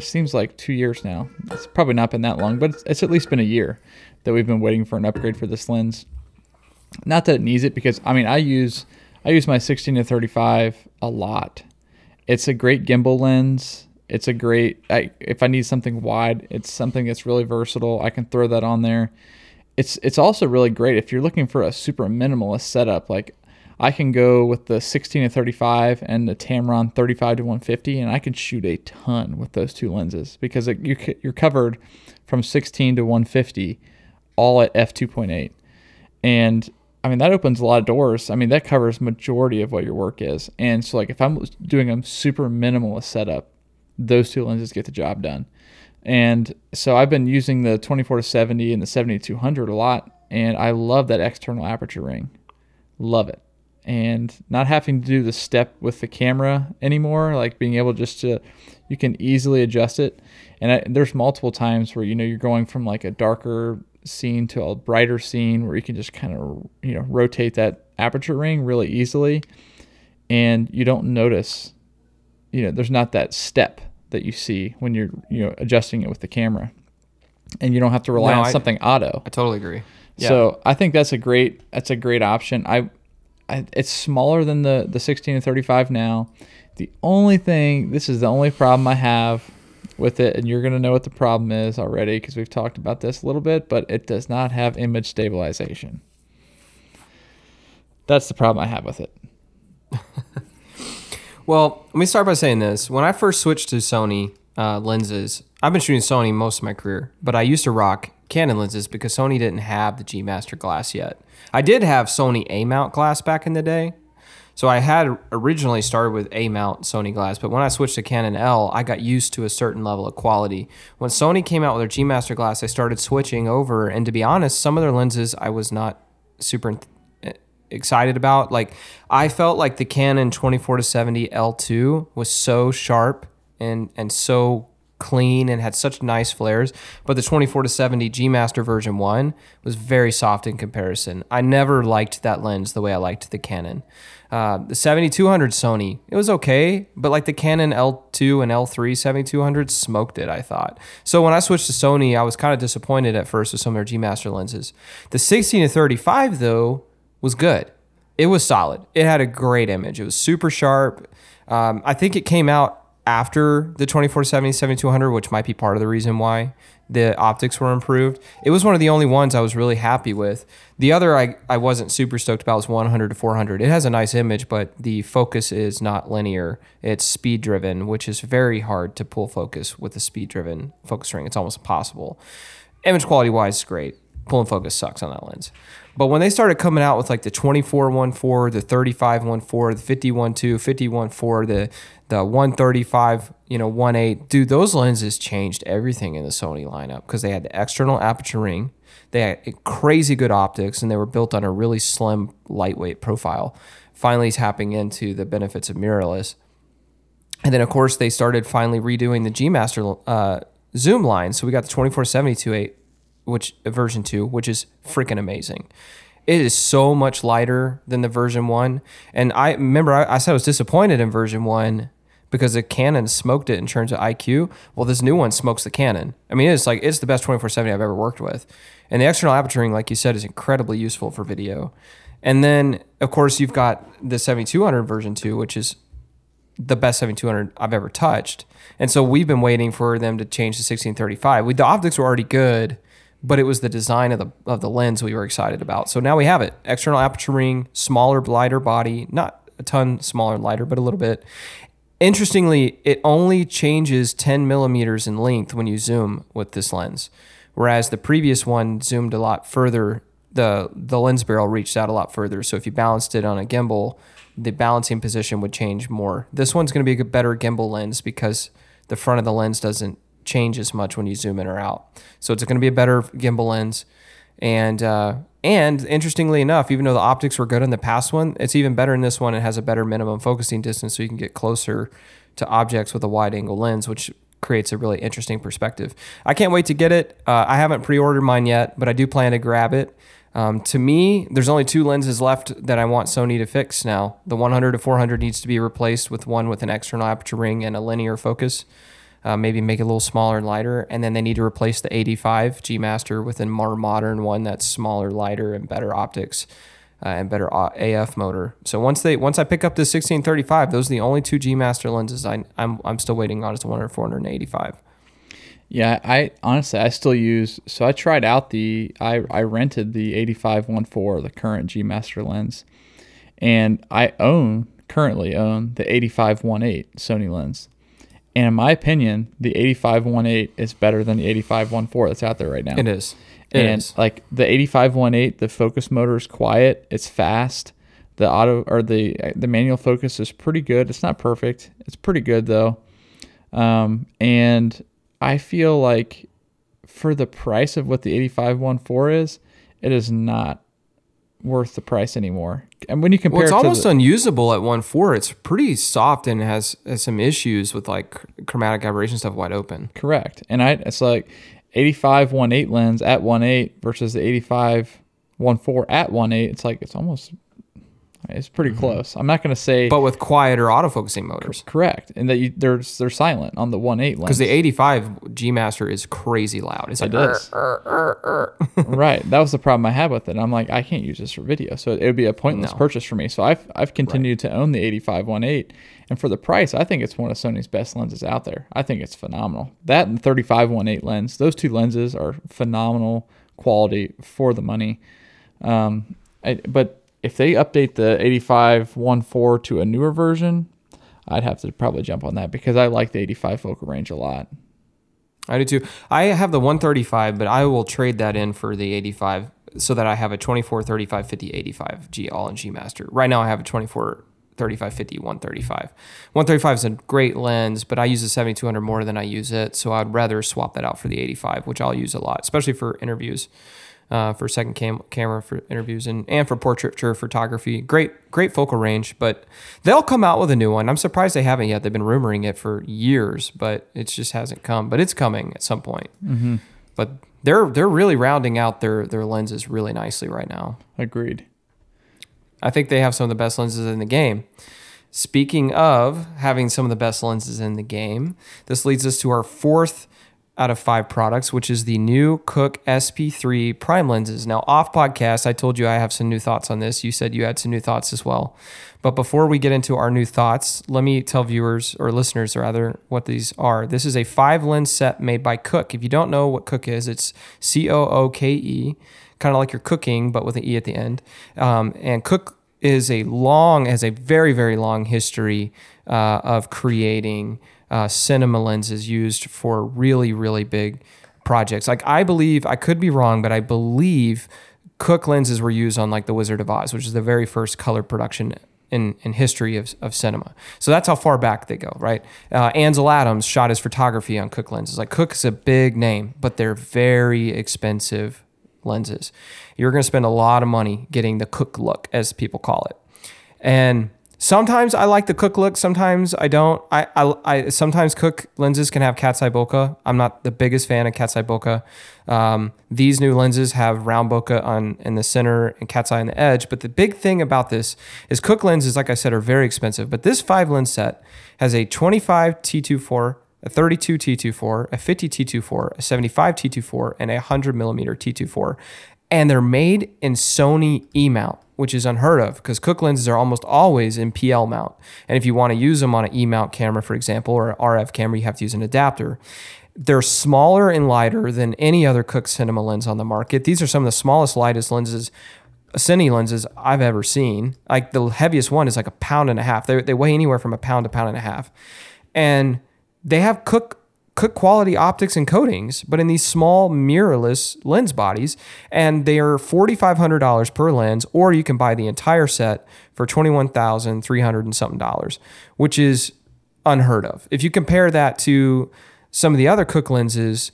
seems like two years now. It's probably not been that long, but it's, it's at least been a year that we've been waiting for an upgrade for this lens. Not that it needs it because I mean I use I use my 16 to 35 a lot. It's a great gimbal lens. It's a great I, if I need something wide, it's something that's really versatile. I can throw that on there. It's it's also really great if you're looking for a super minimalist setup. Like I can go with the 16 to 35 and the Tamron 35 to 150, and I can shoot a ton with those two lenses because it, you, you're covered from 16 to 150, all at f2.8, and I mean that opens a lot of doors. I mean that covers majority of what your work is, and so like if I'm doing a super minimalist setup, those two lenses get the job done. And so I've been using the 24 to 70 and the 70 to 200 a lot, and I love that external aperture ring. Love it. And not having to do the step with the camera anymore, like being able just to, you can easily adjust it. And I, there's multiple times where, you know, you're going from like a darker scene to a brighter scene where you can just kind of, you know, rotate that aperture ring really easily. And you don't notice, you know, there's not that step that you see when you're, you know, adjusting it with the camera. And you don't have to rely No, on I- something auto. I totally agree. Yeah. So I think that's a great that's a great option. I, It's smaller than the the 16 and 35 now. The only thing this is the only problem I have with it, and you're gonna know what the problem is already because we've talked about this a little bit, but it does not have image stabilization. That's the problem I have with it. *laughs* Well, let me start by saying this. When I first switched to Sony uh, lenses, I've been shooting Sony most of my career, but I used to rock Canon lenses because Sony didn't have the G Master glass yet. I did have Sony A mount glass back in the day. So I had originally started with A mount Sony glass, but when I switched to Canon L, I got used to a certain level of quality. When Sony came out with their G Master glass, I started switching over, and to be honest, some of their lenses I was not super eh, excited about. Like I felt like the Canon 24 to 70 L2 was so sharp and and so clean and had such nice flares, but the 24 to 70 G Master version 1 was very soft in comparison. I never liked that lens the way I liked the Canon. Uh, the 7200 Sony, it was okay, but like the Canon L2 and L3 7200 smoked it, I thought. So when I switched to Sony, I was kind of disappointed at first with some of their G Master lenses. The 16 to 35 though was good. It was solid. It had a great image. It was super sharp. Um, I think it came out after the 2470 7200, which might be part of the reason why the optics were improved. It was one of the only ones I was really happy with. The other I, I wasn't super stoked about was 100 to 400. It has a nice image, but the focus is not linear. It's speed driven, which is very hard to pull focus with a speed driven focus ring. It's almost impossible. Image quality wise, is great. Pulling focus sucks on that lens. But when they started coming out with like the 24-1.4, the 35-1.4, the 51.2, 51.4, the the 135, you know, 1.8, dude, those lenses changed everything in the Sony lineup because they had the external aperture ring, they had crazy good optics, and they were built on a really slim, lightweight profile. Finally, tapping into the benefits of mirrorless. And then, of course, they started finally redoing the G Master uh, zoom line. So we got the 2470 which version two, which is freaking amazing. It is so much lighter than the version one. And I remember I, I said I was disappointed in version one because the Canon smoked it in terms of IQ. Well, this new one smokes the Canon. I mean, it's like it's the best 2470 I've ever worked with. And the external aperture ring, like you said, is incredibly useful for video. And then, of course, you've got the 7200 version two, which is the best 7200 I've ever touched. And so we've been waiting for them to change to 1635. We, the optics were already good, but it was the design of the of the lens we were excited about. So now we have it. External aperture ring, smaller, lighter body, not a ton smaller and lighter, but a little bit. Interestingly, it only changes 10 millimeters in length when you zoom with this lens, whereas the previous one zoomed a lot further. The the lens barrel reached out a lot further. So if you balanced it on a gimbal, the balancing position would change more. This one's going to be a better gimbal lens because the front of the lens doesn't change as much when you zoom in or out. So it's going to be a better gimbal lens. And uh, and interestingly enough, even though the optics were good in the past one, it's even better in this one. It has a better minimum focusing distance, so you can get closer to objects with a wide angle lens, which creates a really interesting perspective. I can't wait to get it. Uh, I haven't pre-ordered mine yet, but I do plan to grab it. Um, to me, there's only two lenses left that I want Sony to fix now. The 100 to 400 needs to be replaced with one with an external aperture ring and a linear focus uh, maybe make it a little smaller and lighter. And then they need to replace the 85 G Master with a more modern one that's smaller, lighter, and better optics. Uh, and better AF motor. So once they once I pick up the 1635, those are the only two G Master lenses I I'm I'm still waiting on is the 100 485. Yeah, I honestly I still use so I tried out the I I rented the 85 1.4 the current G Master lens, and I own currently own the 85 1.8 Sony lens. And in my opinion, the 8518 is better than the 8514 that's out there right now. It is. It and is. like the 8518, the focus motor is quiet, it's fast. The auto or the the manual focus is pretty good. It's not perfect. It's pretty good though. Um, and I feel like for the price of what the 8514 is, it is not worth the price anymore. And when you compare, well, it's it almost the, unusable at one four. It's pretty soft and has, has some issues with like chromatic aberration stuff wide open. Correct. And I it's like 85 1.8 lens at 1.8 versus the 85 1.4 at 1.8. It's like it's almost it's pretty mm-hmm. close. I'm not going to say, but with quieter autofocusing motors. correct, and that you, they're they're silent on the one eight lens. Because the 85 G Master is crazy loud. It's like, it is. *laughs* right. That was the problem I had with it. I'm like, I can't use this for video, so it would be a pointless no. purchase for me. So I've I've continued right. to own the 85 1.8, and for the price, I think it's one of Sony's best lenses out there. I think it's phenomenal. That and 35 1.8 lens, those two lenses are phenomenal quality for the money. Um, I, but if they update the 85.14 to a newer version, I'd have to probably jump on that because I like the 85 focal range a lot. I do too. I have the 135, but I will trade that in for the 85 so that I have a 24, 35, 50, 85 G all in G Master. Right now I have a 24, 35, 50, 135. 135 is a great lens, but I use the 7200 more than I use it. So I'd rather swap that out for the 85, which I'll use a lot, especially for interviews uh, for second cam- camera for interviews and, and for portraiture photography. Great, great focal range, but they'll come out with a new one. I'm surprised they haven't yet. They've been rumoring it for years, but it just hasn't come. But it's coming at some point. Mm-hmm. But they're they're really rounding out their their lenses really nicely right now. Agreed. I think they have some of the best lenses in the game. Speaking of having some of the best lenses in the game, this leads us to our fourth out of five products, which is the new Cooke SP3 prime lenses. Now, off podcast, I told you I have some new thoughts on this. You said you had some new thoughts as well. But before we get into our new thoughts, let me tell viewers or listeners rather what these are. This is a five lens set made by Cooke. If you don't know what Cooke is, it's C O O K E, kind of like you're cooking, but with an E at the end. Um, and Cooke is a long, has a very, very long history uh, of creating uh, cinema lenses used for really, really big projects. Like I believe, I could be wrong, but I believe Cooke lenses were used on like The Wizard of Oz, which is the very first color production in, in history of, of cinema. So that's how far back they go, right? Uh, Ansel Adams shot his photography on Cooke lenses. Like Cooke is a big name, but they're very expensive lenses. You're going to spend a lot of money getting the Cooke look, as people call it. And sometimes I like the Cooke look, sometimes I don't. I, I, I sometimes Cooke lenses can have cat's eye bokeh. I'm not the biggest fan of cat's eye bokeh. Um, these new lenses have round bokeh on in the center and cat's eye on the edge. But the big thing about this is Cooke lenses, like I said, are very expensive. But this five lens set has a 25 T24 a 32 T24, a 50 T24, a 75 T24, and a 100 millimeter T24. And they're made in Sony E mount, which is unheard of because Cooke lenses are almost always in PL mount. And if you want to use them on an E mount camera, for example, or an RF camera, you have to use an adapter. They're smaller and lighter than any other Cooke cinema lens on the market. These are some of the smallest, lightest lenses cine lenses I've ever seen. Like the heaviest one is like a pound and a half. They, they weigh anywhere from a pound to pound and a half. And they have Cooke Cooke quality optics and coatings, but in these small mirrorless lens bodies, and they are forty five hundred dollars per lens, or you can buy the entire set for twenty one thousand three hundred and something dollars, which is unheard of. If you compare that to some of the other Cooke lenses,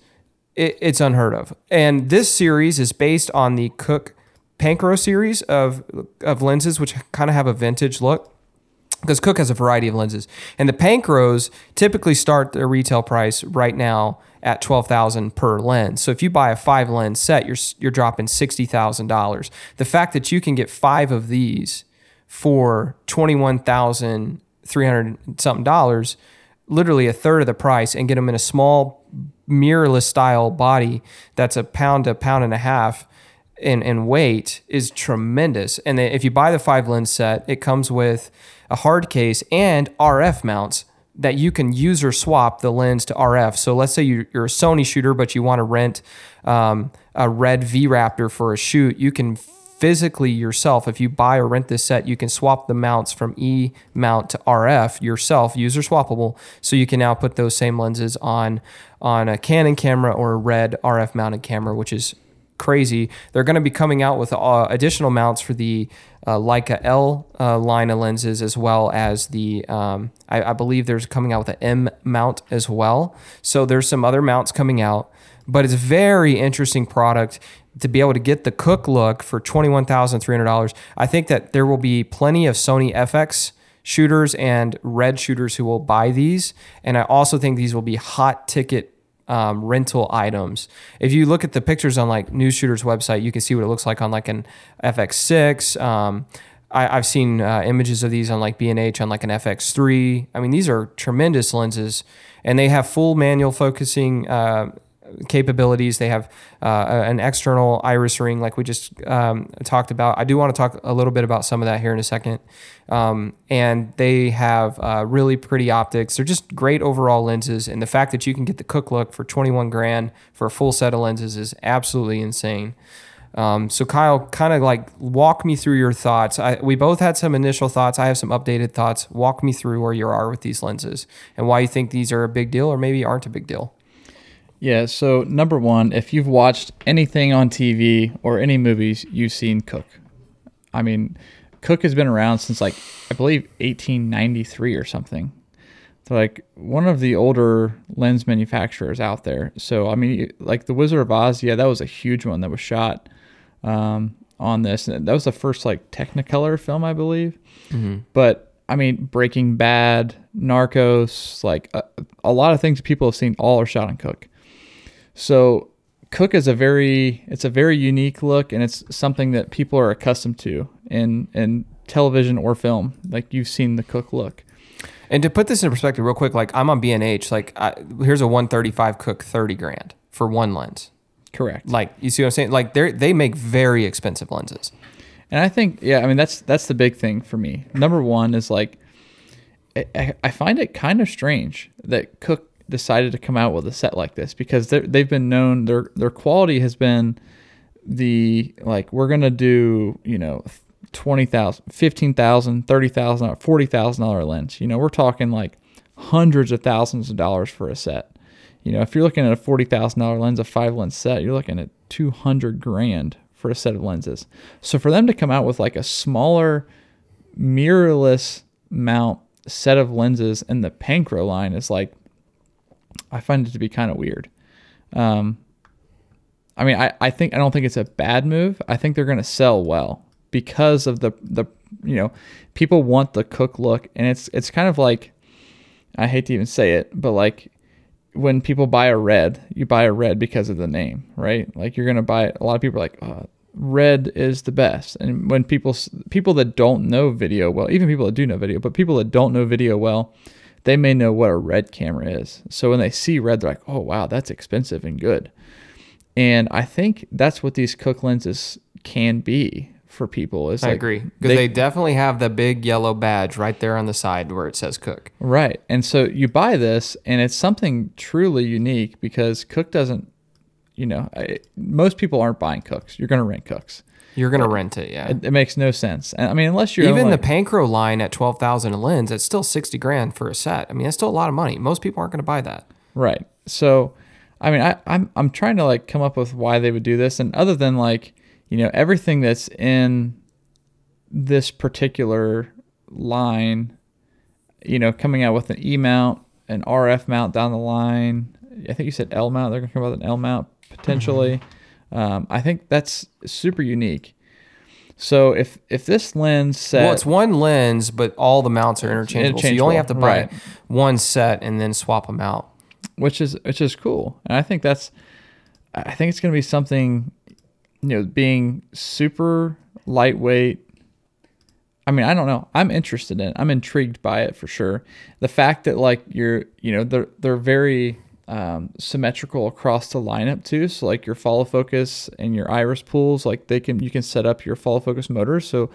it, it's unheard of. And this series is based on the Cooke Panchro series of of lenses, which kind of have a vintage look because Cooke has a variety of lenses, and the Panchros typically start their retail price right now at twelve thousand per lens. So if you buy a five lens set, you're you're dropping sixty thousand dollars. The fact that you can get five of these for twenty one thousand three hundred something dollars, literally a third of the price, and get them in a small mirrorless style body that's a pound to pound and a half in, in weight is tremendous. And if you buy the five lens set, it comes with a hard case and RF mounts that you can user swap the lens to RF. So let's say you're a Sony shooter, but you want to rent um, a red V Raptor for a shoot. You can physically yourself, if you buy or rent this set, you can swap the mounts from E mount to RF yourself, user swappable. So you can now put those same lenses on on a Canon camera or a red RF mounted camera, which is crazy. They're going to be coming out with uh, additional mounts for the uh, Leica L uh, line of lenses, as well as the, um, I, I, believe there's coming out with an M mount as well. So there's some other mounts coming out, but it's very interesting product to be able to get the Cooke look for $21,300. I think that there will be plenty of Sony FX shooters and red shooters who will buy these. And I also think these will be hot ticket um, rental items. If you look at the pictures on like Newsshooter's website, you can see what it looks like on like an FX6. Um, I, have seen uh, images of these on like B&H on like an FX3. I mean, these are tremendous lenses, and they have full manual focusing uh, capabilities. They have uh, an external iris ring, like we just um, talked about. I do want to talk a little bit about some of that here in a second. Um, and they have uh, really pretty optics. They're just great overall lenses. And the fact that you can get the Cooke look for 21 grand for a full set of lenses is absolutely insane. Um, so Kyle, kind of like walk me through your thoughts. I, we both had some initial thoughts. I have some updated thoughts. Walk me through where you are with these lenses and why you think these are a big deal or maybe aren't a big deal. Yeah, so number one, if you've watched anything on TV or any movies, you've seen Cooke. I mean, Cooke has been around since like I believe 1893 or something. So like one of the older lens manufacturers out there. So I mean, like the Wizard of Oz, yeah, that was a huge one that was shot um, on this. And That was the first like Technicolor film, I believe. Mm-hmm. But I mean, Breaking Bad, Narcos, like a, a lot of things people have seen, all are shot on Cooke. So Cooke is a very it's a very unique look and it's something that people are accustomed to in in television or film. Like you've seen the Cooke look. And to put this in perspective, real quick, like I'm on B and H. Like I, here's a 135 Cooke 30 grand for one lens. Correct. Like you see what I'm saying? Like they they make very expensive lenses. And I think, yeah, I mean, that's that's the big thing for me. Number one is like, I, I find it kind of strange that Cooke decided to come out with a set like this because they've been known their their quality has been the like we're gonna do you know 20,000, 15,000, 30,000, 40,000 dollar lens. You know, we're talking like hundreds of thousands of dollars for a set. You know, if you're looking at a $40,000 lens, a five lens set, you're looking at 200 grand for a set of lenses. So for them to come out with like a smaller mirrorless mount set of lenses in the Panchro line is like, I find it to be kind of weird. Um, I mean, I, I think I don't think it's a bad move. I think they're going to sell well because of the the you know people want the Cooke look, and it's it's kind of like I hate to even say it, but like when people buy a red, you buy a red because of the name, right? Like you're gonna buy. A lot of people are like, oh, red is the best. And when people people that don't know video well, even people that do know video, but people that don't know video well, they may know what a red camera is. So when they see red, they're like, oh wow, that's expensive and good. And I think that's what these Cooke lenses can be for people. Is I like agree because they, they, definitely have the big yellow badge right there on the side where it says Cooke. Right, and so you buy this, and it's something truly unique because Cooke doesn't. You know, I, most people aren't buying Cooks. You're going to rent Cooks. You're gonna rent it, yeah. It, it, makes no sense. I mean, unless you're even like, the Panchro line at twelve thousand a lens, it's still sixty grand for a set. I mean, that's still a lot of money. Most people aren't gonna buy that. Right. So, I mean, I, I'm I'm trying to like come up with why they would do this, and other than like you know, everything that's in this particular line, you know, coming out with an E mount, an RF mount down the line. I think you said L mount. They're going to come out with an L mount potentially. Mm-hmm. Um, I think that's super unique. So if if this lens set, well, it's one lens, but all the mounts are interchangeable. So you only have to buy right. one set and then swap them out, which is which is cool. And I think that's I think it's going to be something you know, being super lightweight. I mean, I don't know. I'm interested in it. I'm intrigued by it for sure. The fact that like you're, you know, they're they're very um, symmetrical across the lineup too. So like your follow focus and your iris pools, like they can you can set up your follow focus motor so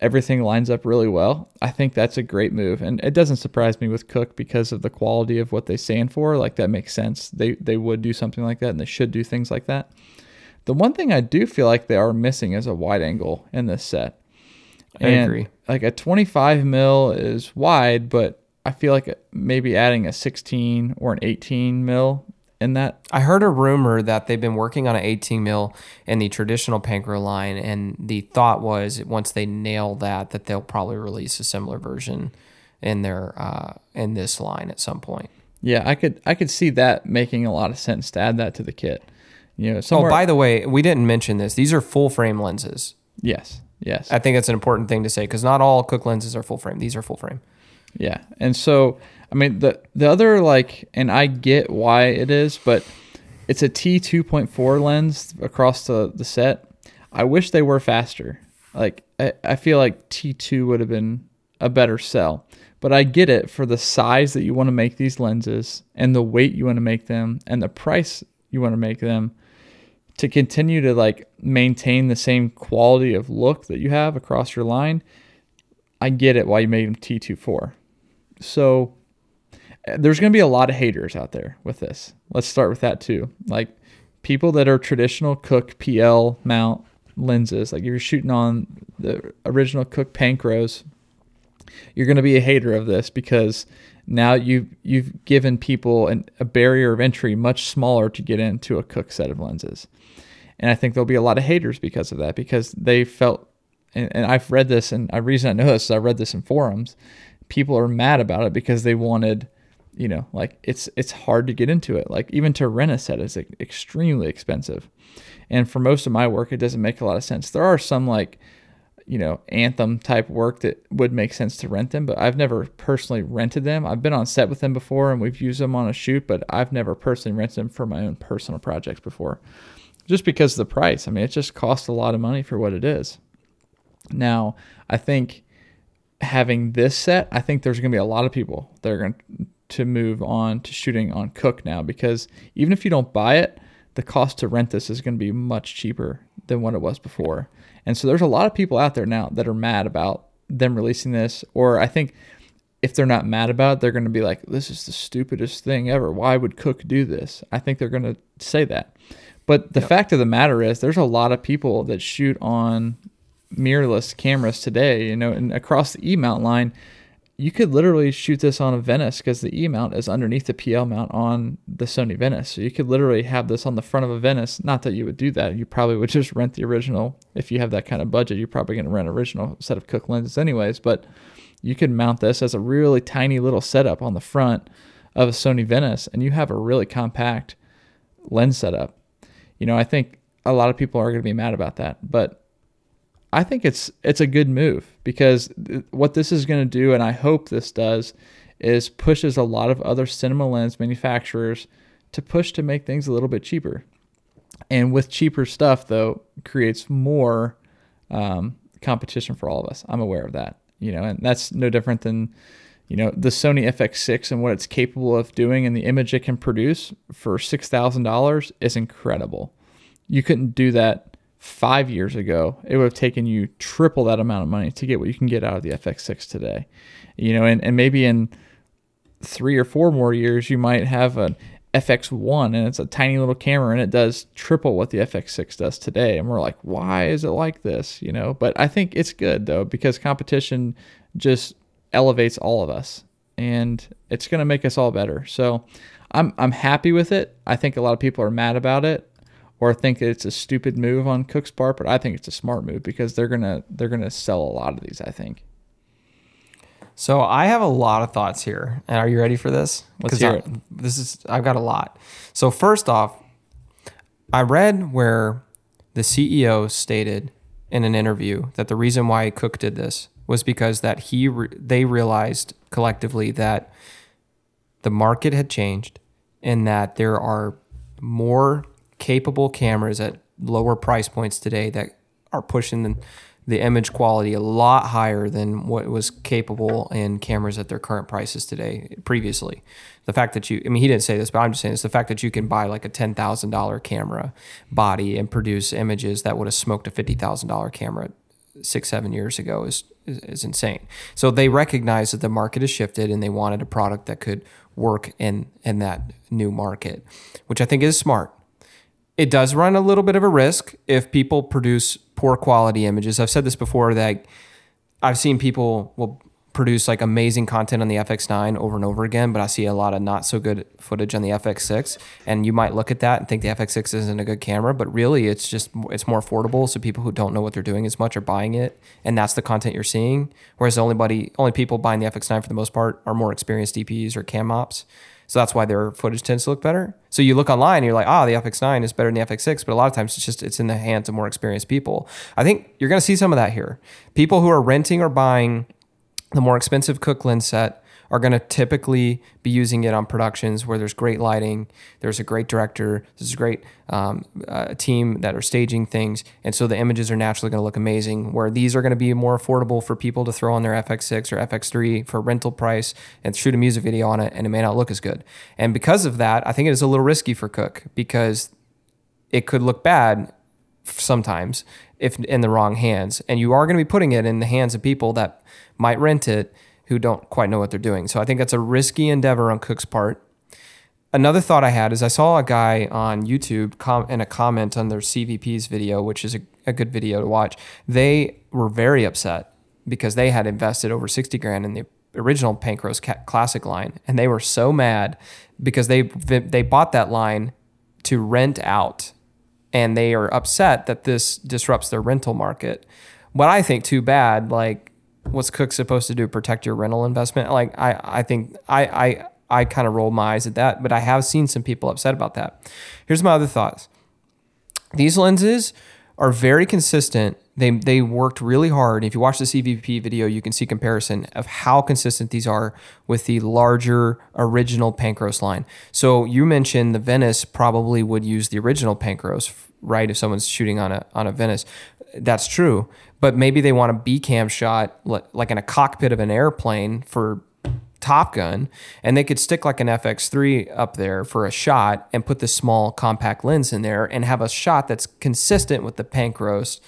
everything lines up really well. I think that's a great move, and it doesn't surprise me with Cooke because of the quality of what they stand for. Like that makes sense. They they would do something like that, and they should do things like that. The one thing I do feel like they are missing is a wide angle in this set. I and agree. Like a 25 mil is wide, but I feel like maybe adding a 16 or an 18 mil in that. I heard a rumor that they've been working on an 18 mil in the traditional Panchro line, and the thought was once they nail that, that they'll probably release a similar version in their uh, in this line at some point. Yeah, I could I could see that making a lot of sense to add that to the kit. You know, oh, by the way, we didn't mention this. These are full frame lenses. Yes. Yes. I think that's an important thing to say because not all Cooke lenses are full frame. These are full frame. Yeah. And so, I mean, the the other like, and I get why it is, but it's a T two point four lens across the the set. I wish they were faster. Like, I, I feel like T two would have been a better sell. But I get it for the size that you want to make these lenses and the weight you want to make them and the price you want to make them to continue to like maintain the same quality of look that you have across your line, I get it why you made them T24. So eh, there's going to be a lot of haters out there with this. Let's start with that too. Like people that are traditional Cooke PL mount lenses, like you're shooting on the original Cooke Panchros, you're going to be a hater of this because now you've you've given people an, a barrier of entry much smaller to get into a Cooke set of lenses. And I think there'll be a lot of haters because of that, because they felt, and, and I've read this, and the reason I know this is I read this in forums. People are mad about it because they wanted, you know, like it's it's hard to get into it. Like even to rent a set is extremely expensive, and for most of my work, it doesn't make a lot of sense. There are some like, you know, anthem type work that would make sense to rent them, but I've never personally rented them. I've been on set with them before and we've used them on a shoot, but I've never personally rented them for my own personal projects before just because of the price. I mean, it just costs a lot of money for what it is. Now, I think having this set, I think there's going to be a lot of people that are going to move on to shooting on Cooke now because even if you don't buy it, the cost to rent this is going to be much cheaper than what it was before. And so there's a lot of people out there now that are mad about them releasing this, or I think if they're not mad about it, they're going to be like, this is the stupidest thing ever. Why would Cooke do this? I think they're going to say that. But the yep. fact of the matter is, there's a lot of people that shoot on mirrorless cameras today, you know, and across the E mount line, you could literally shoot this on a Venice because the E mount is underneath the PL mount on the Sony Venice. So you could literally have this on the front of a Venice. Not that you would do that. You probably would *laughs* just rent the original. If you have that kind of budget, you're probably going to rent original set of Cooke lenses anyways. But you could mount this as a really tiny little setup on the front of a Sony Venice and you have a really compact lens setup. You know, I think a lot of people are going to be mad about that, but I think it's it's a good move because what this is going to do, and I hope this does, is pushes a lot of other cinema lens manufacturers to push to make things a little bit cheaper. And with cheaper stuff, though, creates more um, competition for all of us. I'm aware of that, you know, and that's no different than you know the Sony FX6 and what it's capable of doing and the image it can produce for six thousand dollars is incredible. You couldn't do that five years ago, it would have taken you triple that amount of money to get what you can get out of the FX6 today. You know, and, and maybe in three or four more years, you might have an FX1 and it's a tiny little camera and it does triple what the FX6 does today. And we're like, why is it like this? You know, but I think it's good though, because competition just elevates all of us and it's going to make us all better. So I'm, I'm happy with it. I think a lot of people are mad about it or think it's a stupid move on Cooke's part, but I think it's a smart move because they're gonna they're gonna sell a lot of these. I think. So I have a lot of thoughts here, and are you ready for this? Let's hear I, it. This is I've got a lot. So first off, I read where the CEO stated in an interview that the reason why Cooke did this was because that he re- they realized collectively that the market had changed and that there are more capable cameras at lower price points today that are pushing the, the image quality a lot higher than what was capable in cameras at their current prices today previously. The fact that you, I mean, he didn't say this, but I'm just saying it's the fact that you can buy like a $10,000 camera body and produce images that would have smoked a $50,000 camera six, seven years ago is, is, is insane. So they recognize that the market has shifted and they wanted a product that could work in, in that new market, which I think is smart it does run a little bit of a risk if people produce poor quality images. I've said this before that I've seen people will produce like amazing content on the FX9 over and over again, but I see a lot of not so good footage on the FX6. And you might look at that and think the FX6 isn't a good camera, but really it's just it's more affordable. So people who don't know what they're doing as much are buying it, and that's the content you're seeing. Whereas the only body, only people buying the FX9 for the most part are more experienced DPs or cam ops. So that's why their footage tends to look better. So you look online and you're like, ah, oh, the FX9 is better than the FX6, but a lot of times it's just it's in the hands of more experienced people. I think you're going to see some of that here. People who are renting or buying the more expensive Cooke lens set are going to typically be using it on productions where there's great lighting, there's a great director, there's a great um, uh, team that are staging things, and so the images are naturally going to look amazing. Where these are going to be more affordable for people to throw on their FX6 or FX3 for rental price and shoot a music video on it, and it may not look as good. And because of that, I think it is a little risky for Cooke because it could look bad sometimes if in the wrong hands, and you are going to be putting it in the hands of people that might rent it who don't quite know what they're doing. So I think that's a risky endeavor on Cooke's part. Another thought I had is I saw a guy on YouTube com- in a comment on their CVP's video, which is a, a good video to watch. They were very upset because they had invested over 60 grand in the original Panchros Classic line, and they were so mad because they they bought that line to rent out, and they are upset that this disrupts their rental market. What I think too bad, like what's Cooke supposed to do? Protect your rental investment? Like I, I think I, I, I kind of roll my eyes at that, but I have seen some people upset about that. Here's my other thoughts. These lenses are very consistent. They they worked really hard. If you watch the CVP video, you can see comparison of how consistent these are with the larger original Panchros line. So you mentioned the Venice probably would use the original Panchros, right? If someone's shooting on a on a Venice, That's true. But maybe they want a B cam shot like in a cockpit of an airplane for Top Gun, and they could stick like an FX3 up there for a shot and put the small compact lens in there and have a shot that's consistent with the Panchros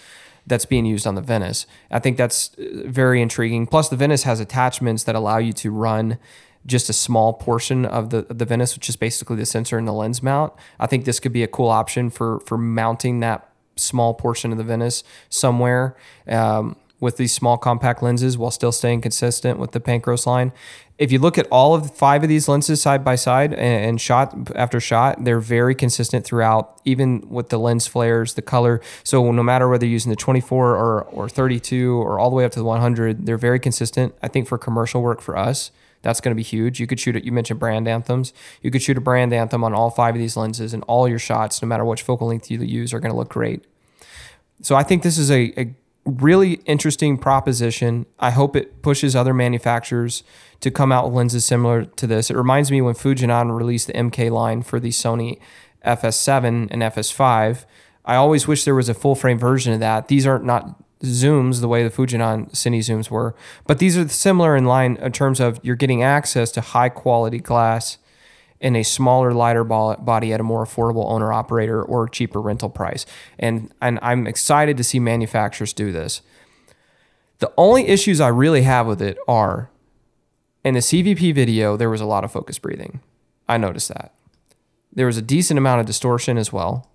that's being used on the Venice. I think that's uh, very intriguing. Plus, the Venice has attachments that allow you to run just a small portion of the of the Venice, which is basically the sensor and the lens mount. I think this could be a cool option for for mounting that small portion of the Venice somewhere. Um, with these small compact lenses while still staying consistent with the Panchros line. If you look at all of five of these lenses side by side and, and shot after shot, they're very consistent throughout, even with the lens flares, the color. So no matter whether you're using the 24 or, or 32 or all the way up to the 100, they're very consistent. I think for commercial work for us, that's going to be huge. You could shoot it. You mentioned brand anthems. You could shoot a brand anthem on all five of these lenses, and all your shots, no matter which focal length you use, are going to look great. So I think this is a, a really interesting proposition. I hope it pushes other manufacturers to come out with lenses similar to this. It reminds me when Fujinon released the MK line for the Sony FS7 and FS5. I always wish there was a full frame version of that. These are not zooms the way the Fujinon Cine zooms were, but these are similar in line in terms of you're getting access to high quality glass in a smaller, lighter body at a more affordable owner operator or cheaper rental price. And, and I'm excited to see manufacturers do this. The only issues I really have with it are in the CVP video, there was a lot of focus breathing. I noticed that. There was a decent amount of distortion as well.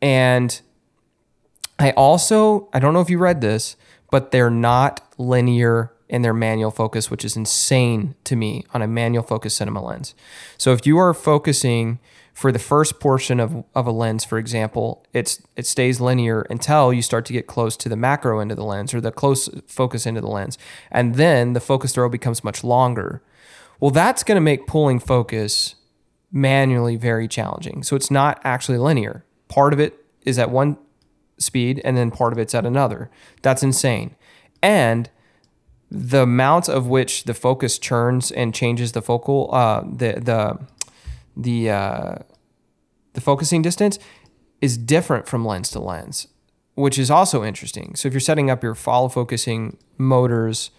And I also, I don't know if you read this, but they're not linear in their manual focus, which is insane to me on a manual focus cinema lens. So if you are focusing for the first portion of, of a lens, for example, it's it stays linear until you start to get close to the macro end of the lens or the close focus end of the lens. And then the focus throw becomes much longer. Well, that's going to make pulling focus manually very challenging. So it's not actually linear. Part of it is at one speed and then part of it's at another. That's insane. And the amount of which the focus churns and changes the focal uh, the the the uh, the focusing distance is different from lens to lens, which is also interesting. So if you're setting up your follow focusing motors,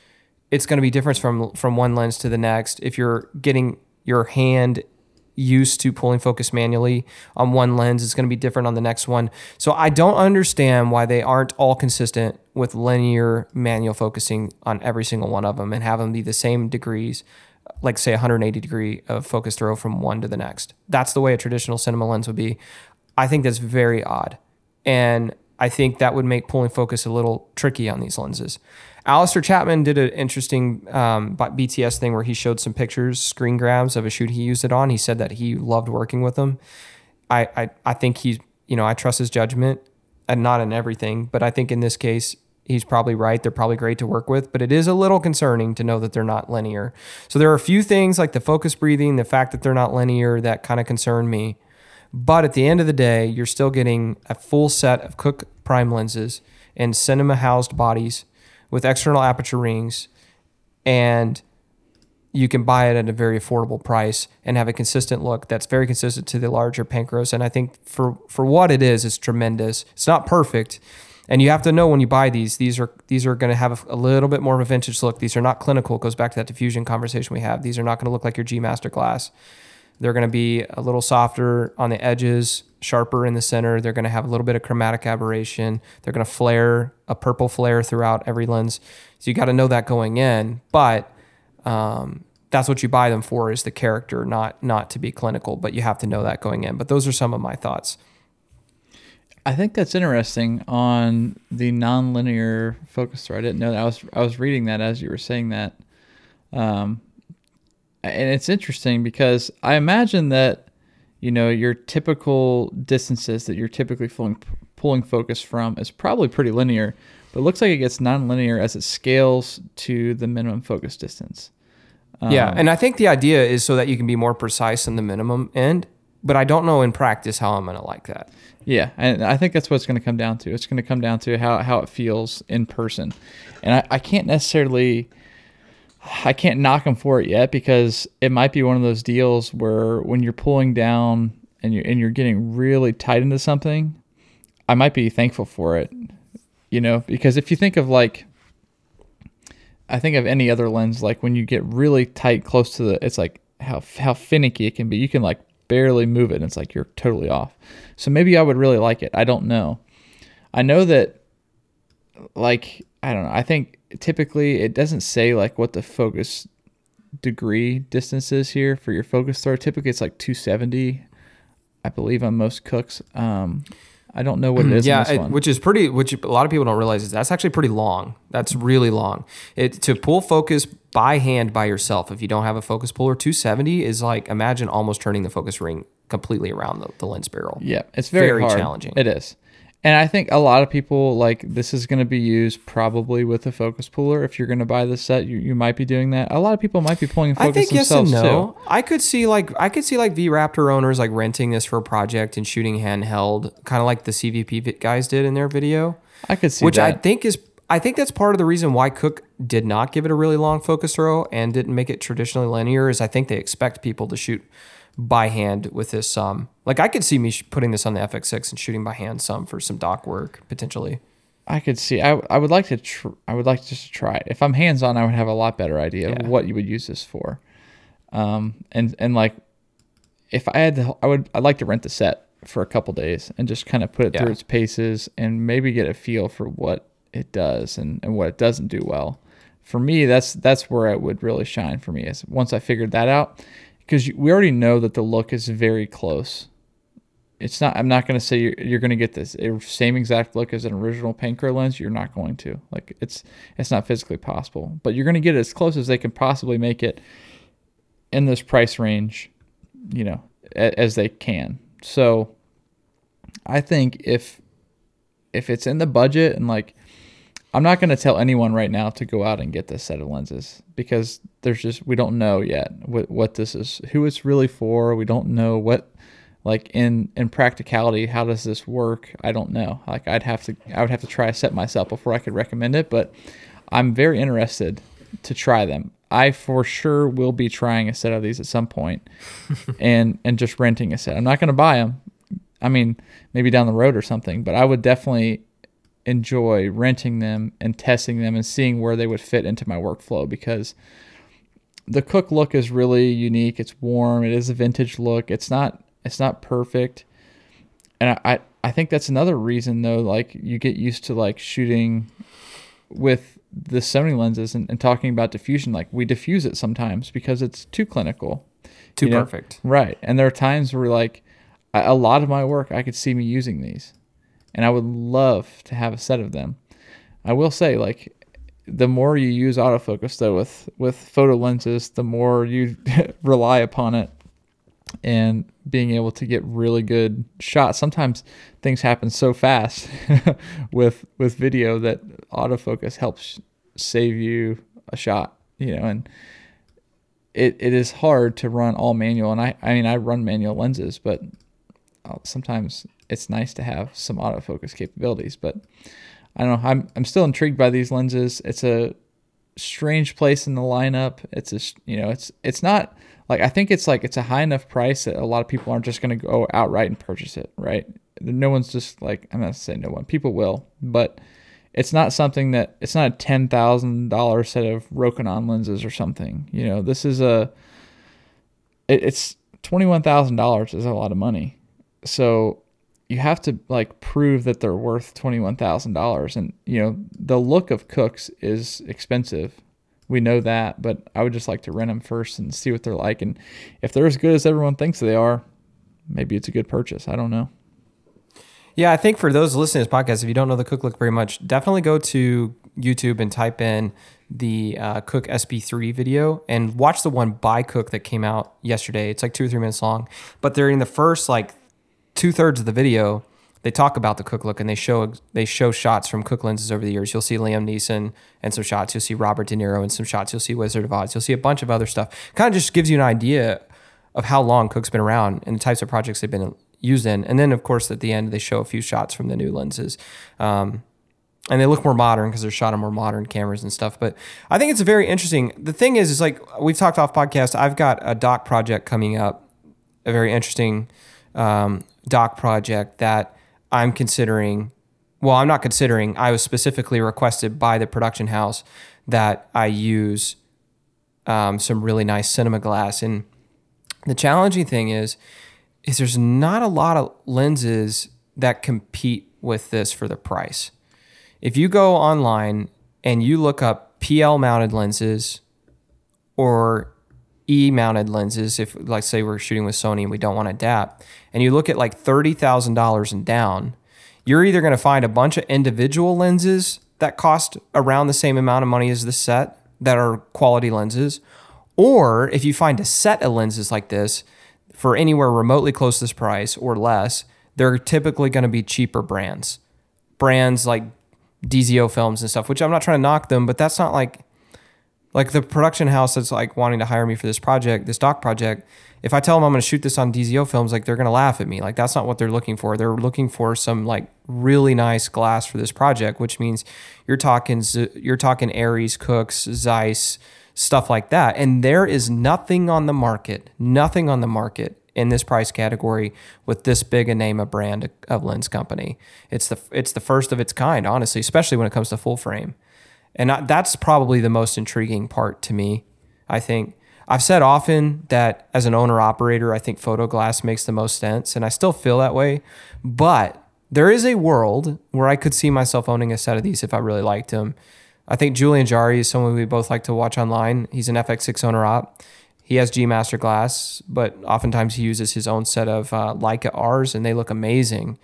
it's going to be different from from one lens to the next. If you're getting your hand used to pulling focus manually on one lens. It's going to be different on the next one. So I don't understand why they aren't all consistent with linear manual focusing on every single one of them and have them be the same degrees, like say 180 degree of focus throw from one to the next. That's the way a traditional cinema lens would be. I think that's very odd. And I think that would make pulling focus a little tricky on these lenses. Alister Chapman did an interesting um, BTS thing where he showed some pictures, screen grabs of a shoot he used it on. He said that he loved working with them. I, I, I think he's, you know, I trust his judgment and not in everything, but I think in this case, he's probably right. They're probably great to work with, but it is a little concerning to know that they're not linear. So there are a few things like the focus breathing, the fact that they're not linear that kind of concern me. But at the end of the day, you're still getting a full set of Cooke prime lenses and cinema housed bodies with external aperture rings and you can buy it at a very affordable price and have a consistent look that's very consistent to the larger Panchros. And I think for for what it is, it's tremendous. It's not perfect, and you have to know when you buy these, these are these are going to have a, a, little bit more of a vintage look. These are not clinical. It goes back to that diffusion conversation we have. These are not going to look like your G Master glass. They're going to be a little softer on the edges, sharper in the center. They're going to have a little bit of chromatic aberration. They're going to flare a purple flare throughout every lens. So you got to know that going in. But um, that's what you buy them for is the character, not not to be clinical. But you have to know that going in. But those are some of my thoughts. I think that's interesting on the nonlinear focus. I didn't know that. I was I was reading that as you were saying that. Um, and it's interesting because I imagine that you know your typical distances that you're typically pulling pulling focus from is probably pretty linear, but it looks like it gets nonlinear as it scales to the minimum focus distance. Um, yeah, and I think the idea is so that you can be more precise in the minimum end, but I don't know in practice how I'm going to like that. Yeah, and I think that's what it's going to come down to. It's going to come down to how, how it feels in person. And I, I can't necessarily I can't knock them for it yet because it might be one of those deals where when you're pulling down and you're and you're getting really tight into something, I might be thankful for it You know, because if you think of like, I think of any other lens, like when you get really tight close to the, it's like how how finicky it can be. You can like barely move it, and it's like you're totally off. So maybe I would really like it. I don't know. I know that, like I don't know. I think typically it doesn't say like what the focus degree distance is here for your focus throw. Typically it's like 270, I believe, on most Cookes. Um, I don't know what it is. in yeah, this it- one. which is pretty. Which a lot of people don't realize is that's actually pretty long. That's really long. It to pull focus by hand by yourself if you don't have a focus puller. Two seventy is like imagine almost turning the focus ring completely around the, the lens barrel. Yeah, it's very, Very hard. challenging. It is. And I think a lot of people like this is going to be used probably with a focus puller. If you're going to buy this set, you, you might be doing that. A lot of people might be pulling focus I think yes and no. too. I could see like I could see like V Raptor owners like renting this for a project and shooting handheld, kind of like the CVP guys did in their video. I could see which I think is I think that's part of the reason why Cooke did not give it a really long focus throw and didn't make it traditionally linear is I think they expect people to shoot by hand with this um like I could see me sh- putting this on the FX6 and shooting by hand some for some doc work potentially. I could see. I, I would like to. Tr- I would like to just to try it. If I'm hands on, I would have a lot better idea Yeah. of what you would use this for. Um, and and like, if I had, the, I would. I'd like to rent the set for a couple days and just kind of put it Yeah. through its paces and maybe get a feel for what it does and, and what it doesn't do well. For me, that's that's where it would really shine for me is once I figured that out, because we already know that the look is very close. It's not i'm not going to say you're, you're going to get this eh, same exact look as an original Panchro lens. You're not going to. Like it's it's not physically possible but you're going to get it as close as they can possibly make it in this price range you know a, as they can. So i think if if it's in the budget and like i'm not going to tell anyone right now to go out and get this set of lenses because there's just we don't know yet what, what this is who it's really for. We don't know what like in in practicality how does this work? I don't know. Like i'd have to i would have to try a set myself before i could recommend it but i'm very interested to try them. I for sure will be trying a set of these at some point *laughs* and and just renting a set. I'm not going to buy them i mean maybe down the road or something but i would definitely enjoy renting them and testing them and seeing where they would fit into my workflow because the Cooke look is really unique. It's warm. It is a vintage look. It's not it's not perfect. And I, I, I think that's another reason though, like you get used to like shooting with the Sony lenses and, and talking about diffusion. Like we diffuse it sometimes because it's too clinical. Too you know? perfect. Right. And there are times where like a lot of my work I could see me using these. And I would love to have a set of them. I will say like the more you use autofocus though with with photo lenses, the more you *laughs* rely upon it and being able to get really good shots. Sometimes things happen so fast *laughs* with with video that autofocus helps save you a shot, you know, and it, it is hard to run all manual and I, I mean I run manual lenses, but uh, sometimes it's nice to have some autofocus capabilities, but I don't know. I'm I'm still intrigued by these lenses. It's a strange place in the lineup. It's a you know it's it's not like I think it's like it's a high enough price that a lot of people aren't just going to go outright and purchase it. Right? No one's just like I'm not saying no one. People will, but it's not something that it's not a ten thousand dollar set of Rokinon lenses or something. You know, this is a it, it's twenty one thousand dollars is a lot of money. So you have to like prove that they're worth twenty one thousand dollars, and you know the look of Cookes is expensive. We know that, but I would just like to rent them first and see what they're like, and if they're as good as everyone thinks they are, maybe it's a good purchase. I don't know. Yeah, I think for those listening to this podcast, if you don't know the Cooke look very much, definitely go to YouTube and type in the uh, Cooke SP3 video and watch the one by Cooke that came out yesterday. It's like two or three minutes long, but they're in the first like two thirds of the video. They talk about the Cooke look and they show they show shots from Cooke lenses over the years. You'll see Liam Neeson and some shots. You'll see Robert De Niro and some shots. You'll see Wizard of Oz. You'll see a bunch of other stuff. Kind of just gives you an idea of how long Cooke's been around and the types of projects they've been used in. And then, of course, at the end, they show a few shots from the new lenses. Um, and they look more modern because they're shot on more modern cameras and stuff. But I think it's very interesting. The thing is, is like we've talked off podcast. I've got a doc project coming up, a very interesting um, doc project that I'm considering well, I'm not considering. I was specifically requested by the production house that I use um, some really nice cinema glass. And the challenging thing is, is there's not a lot of lenses that compete with this for the price. If you go online and you look up PL mounted lenses or E mounted lenses, if like say we're shooting with Sony and we don't want to adapt, and you look at like thirty thousand dollars and down, you're either going to find a bunch of individual lenses that cost around the same amount of money as the set that are quality lenses, or if you find a set of lenses like this for anywhere remotely close to this price or less, they're typically going to be cheaper brands. Brands like DZO films and stuff, which I'm not trying to knock them, but that's not like like the production house that's like wanting to hire me for this project, this doc project. If I tell them I'm going to shoot this on DZO films, like they're going to laugh at me. Like that's not what they're looking for. They're looking for some like really nice glass for this project, which means you're talking you're talking Arris, Cookes, Zeiss, stuff like that. And there is nothing on the market, nothing on the market in this price category with this big a name a brand of lens company. It's the it's the first of its kind, honestly, especially when it comes to full frame. And I, that's probably the most intriguing part to me. I think I've said often that as an owner operator, I think photo glass makes the most sense, and I still feel that way. But there is a world where I could see myself owning a set of these if I really liked them. I think Julian Jari is someone we both like to watch online. He's an FX6 owner op. He has G Master glass, but oftentimes he uses his own set of uh, Leica R's, and they look amazing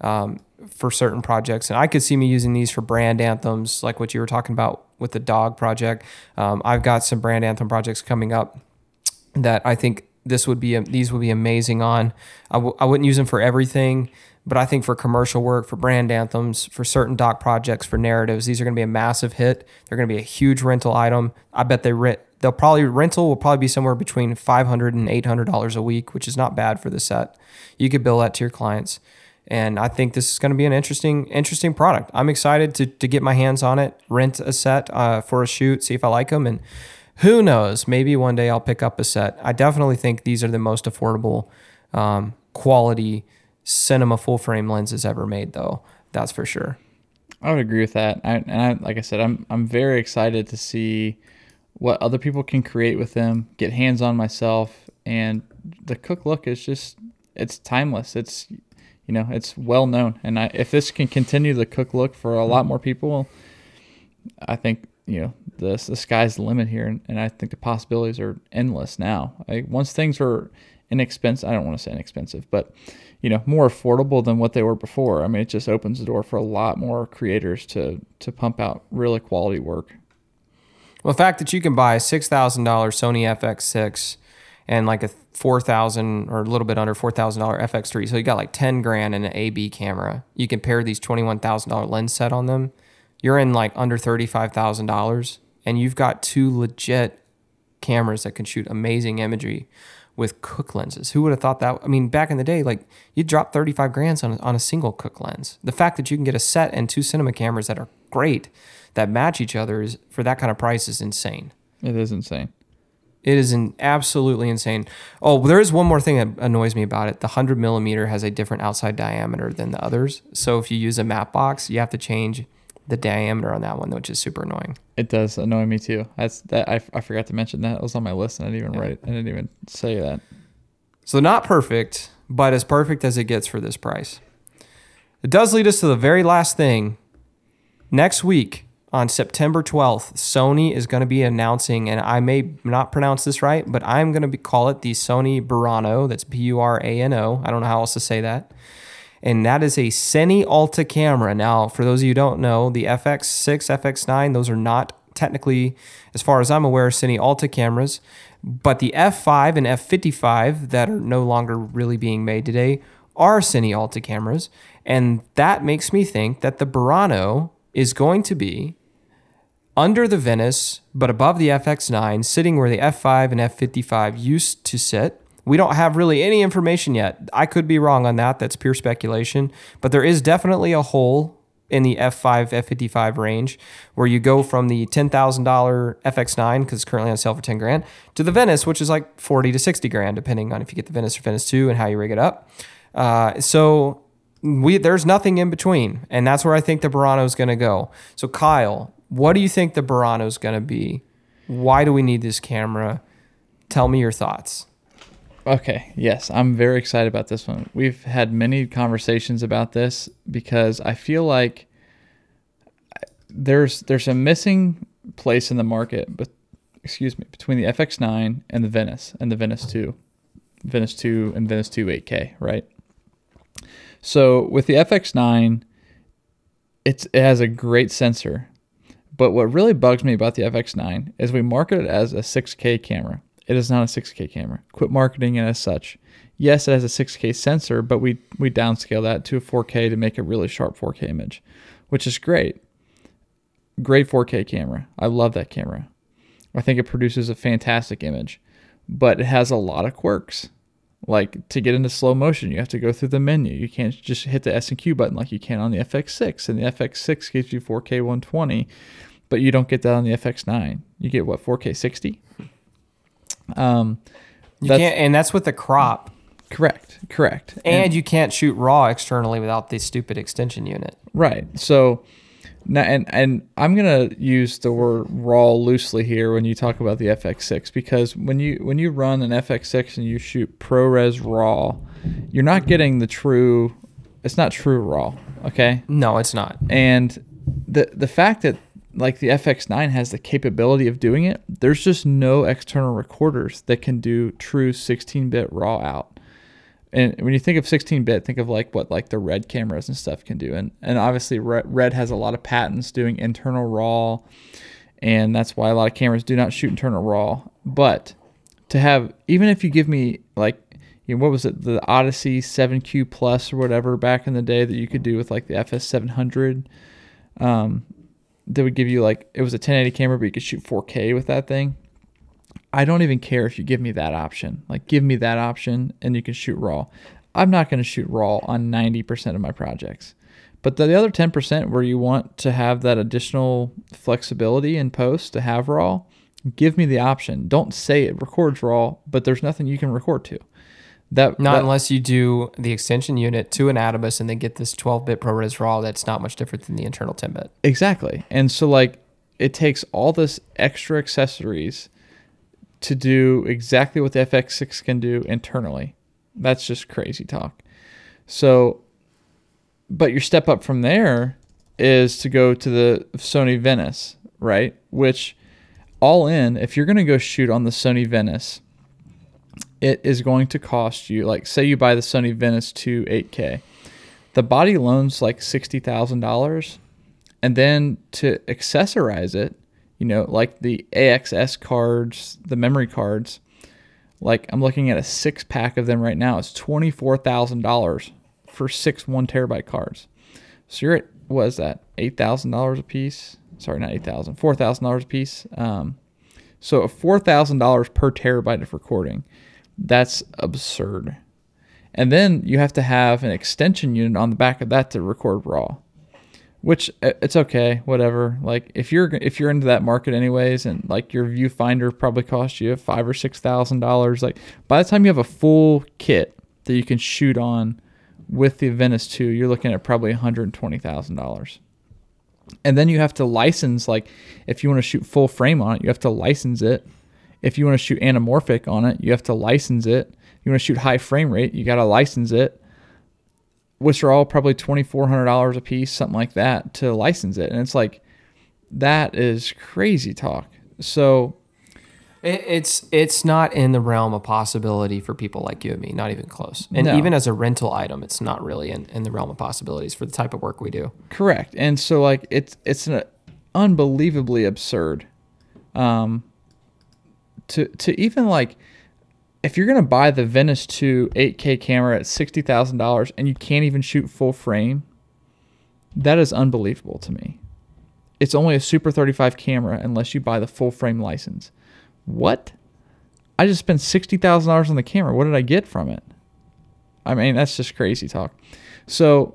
um, for certain projects. And I could see me using these for brand anthems, like what you were talking about with the dog project. Um, I've got some brand anthem projects coming up that I think this would be these would be amazing on. I w- I wouldn't use them for everything, but I think for commercial work, for brand anthems, for certain doc projects, for narratives, these are going to be a massive hit. They're going to be a huge rental item. I bet they rent. They'll probably rental will probably be somewhere between five hundred and eight hundred dollars a week, which is not bad for the set. You could bill that to your clients and I think this is going to be an interesting interesting product. I'm excited to to get my hands on it, rent a set uh, for a shoot, see if I like them, and who knows, maybe one day I'll pick up a set. I definitely think these are the most affordable, um, quality cinema full frame lenses ever made, though. That's for sure. I would agree with that. I, and I, like I said, I'm I'm very excited to see what other people can create with them, get hands on myself, and the Cooke look is just it's timeless. It's you know, it's well known. And I, if this can continue the Cooke look for a lot mm-hmm. more people, I think you know the the sky's the limit here, and, and I think the possibilities are endless now. I, once things are inexpensive, I don't want to say inexpensive, but you know more affordable than what they were before. I mean, it just opens the door for a lot more creators to to pump out really quality work. Well, the fact that you can buy a six thousand dollars Sony FX6 and like a four thousand or a little bit under four thousand dollar FX3. So you got like ten grand in an AB camera. You can pair these twenty one thousand dollar lens set on them. You're in like under thirty five thousand dollars, and you've got two legit cameras that can shoot amazing imagery with Cooke lenses. Who would have thought that? I mean, back in the day, like you'd drop 35 grand on, on a single Cooke lens. The fact that you can get a set and two cinema cameras that are great, that match each other is for that kind of price is insane. It is insane. It is an absolutely insane. Oh, there is one more thing that annoys me about it. The hundred millimeter has a different outside diameter than the others. So if you use a matte box, you have to change the diameter on that one, which is super annoying. It does annoy me too. That's that I, I forgot to mention that. It was on my list and I didn't even yeah. write I didn't even say that. So not perfect, but as perfect as it gets for this price. It does lead us to the very last thing. Next week, on September 12th, Sony is going to be announcing, and I may not pronounce this right, but I'm going to be, call it the Sony Burano. That's B U R A N O. I don't know how else to say that. And that is a CineAlta camera. Now, for those of you who don't know, the FX6, FX9, those are not technically, as far as I'm aware, CineAlta cameras. But the F5 and F55 that are no longer really being made today are Cine Alta cameras. And that makes me think that the Burano is going to be under the Venice, but above the FX9, sitting where the F5 and F55 used to sit. We don't have really any information yet. I could be wrong on that. That's pure speculation. But there is definitely a hole in the F5, F55 range where you go from the $10,000 FX9, because it's currently on sale for 10 grand, to the Venice, which is like 40 to 60 grand, depending on if you get the Venice or Venice 2 and how you rig it up. Uh, so we there's nothing in between, and that's where I think the Burano is going to go. So Kyle, what do you think the Burano is going to be? Why do we need this camera? Tell me your thoughts. Okay, yes, I'm very excited about this one. We've had many conversations about this because I feel like there's there's a missing place in the market, but excuse me, between the FX9 and the Venice and the Venice 2, Venice 2 and Venice 2 8K, right? So with the FX9, it's it has a great sensor, but what really bugs me about the FX9 is we market it as a 6K camera. It is not a 6K camera. Quit marketing it as such. Yes, it has a 6K sensor, but we we downscale that to a 4K to make a really sharp 4K image, which is great. Great 4K camera. I love that camera. I think it produces a fantastic image, but it has a lot of quirks. Like to get into slow motion, you have to go through the menu. You can't just hit the S and Q button like you can on the FX6, and the FX6 gives you 4K 120, but you don't get that on the FX9. You get what 4K 60. Um, You can't, and that's with the crop. correct, correct, And you can't shoot raw externally without the stupid extension unit. Right. So now and and I'm gonna use the word raw loosely here when you talk about the FX6 because when you when you run an FX6 and you shoot ProRes raw, you're not getting the true. It's not true raw. Okay. No, it's not. And the the fact that like the FX9 has the capability of doing it, there's just no external recorders that can do true 16-bit raw out. And when you think of 16-bit, think of like what like the Red cameras and stuff can do. And and obviously Red, has a lot of patents doing internal raw, and that's why a lot of cameras do not shoot internal raw. But to have even if you give me like you know, what was it the Odyssey 7Q Plus or whatever back in the day that you could do with like the FS 700 um, that would give you like it was a 1080 camera, but you could shoot 4K with that thing. I don't even care if you give me that option. Like, give me that option, and you can shoot raw. I'm not going to shoot raw on 90% of my projects, but the other 10% where you want to have that additional flexibility in post to have raw, give me the option. Don't say it records raw, but there's nothing you can record to. That Not that- unless you do the extension unit to an Atomos and then get this 12-bit ProRes RAW. That's not much different than the internal 10-bit. Exactly. And so like it takes all this extra accessories to do exactly what the FX6 can do internally. That's just crazy talk. So but your step up from there is to go to the Sony Venice, right? Which all in, if you're going to go shoot on the Sony Venice, it is going to cost you like say you buy the Sony Venice 2 8K. The body loan's like $60,000 and then to accessorize it, you know, like the AXS cards, the memory cards, like I'm looking at a six pack of them right now. It's twenty four thousand dollars for six one terabyte cards. So you're at what is that? Eight thousand dollars a piece. Sorry, not eight thousand. Four thousand dollars a piece. Um, so four thousand dollars per terabyte of recording. That's absurd. And then you have to have an extension unit on the back of that to record raw which uh, it's okay whatever like if you're if you're into that market anyways and like your viewfinder probably cost you five or six thousand dollars like by the time you have a full kit that you can shoot on with the venice 2 you're looking at probably $120000 and then you have to license like if you want to shoot full frame on it you have to license it if you want to shoot anamorphic on it you have to license it you want to shoot high frame rate you got to license it which are all probably twenty four hundred dollars a piece, something like that, to license it. And it's like that is crazy talk. So it's it's not in the realm of possibility for people like you and me, not even close. And No. even as a rental item, it's not really in, in the realm of possibilities for the type of work we do. correct. And so like it's it's an unbelievably absurd. Um to to even like if you're gonna buy the Venice 2 8K camera at sixty thousand dollars and you can't even shoot full frame, that is unbelievable to me. It's only a Super 35 camera unless you buy the full frame license. What? I just spent sixty thousand dollars on the camera. What did I get from it? I mean, that's just crazy talk. So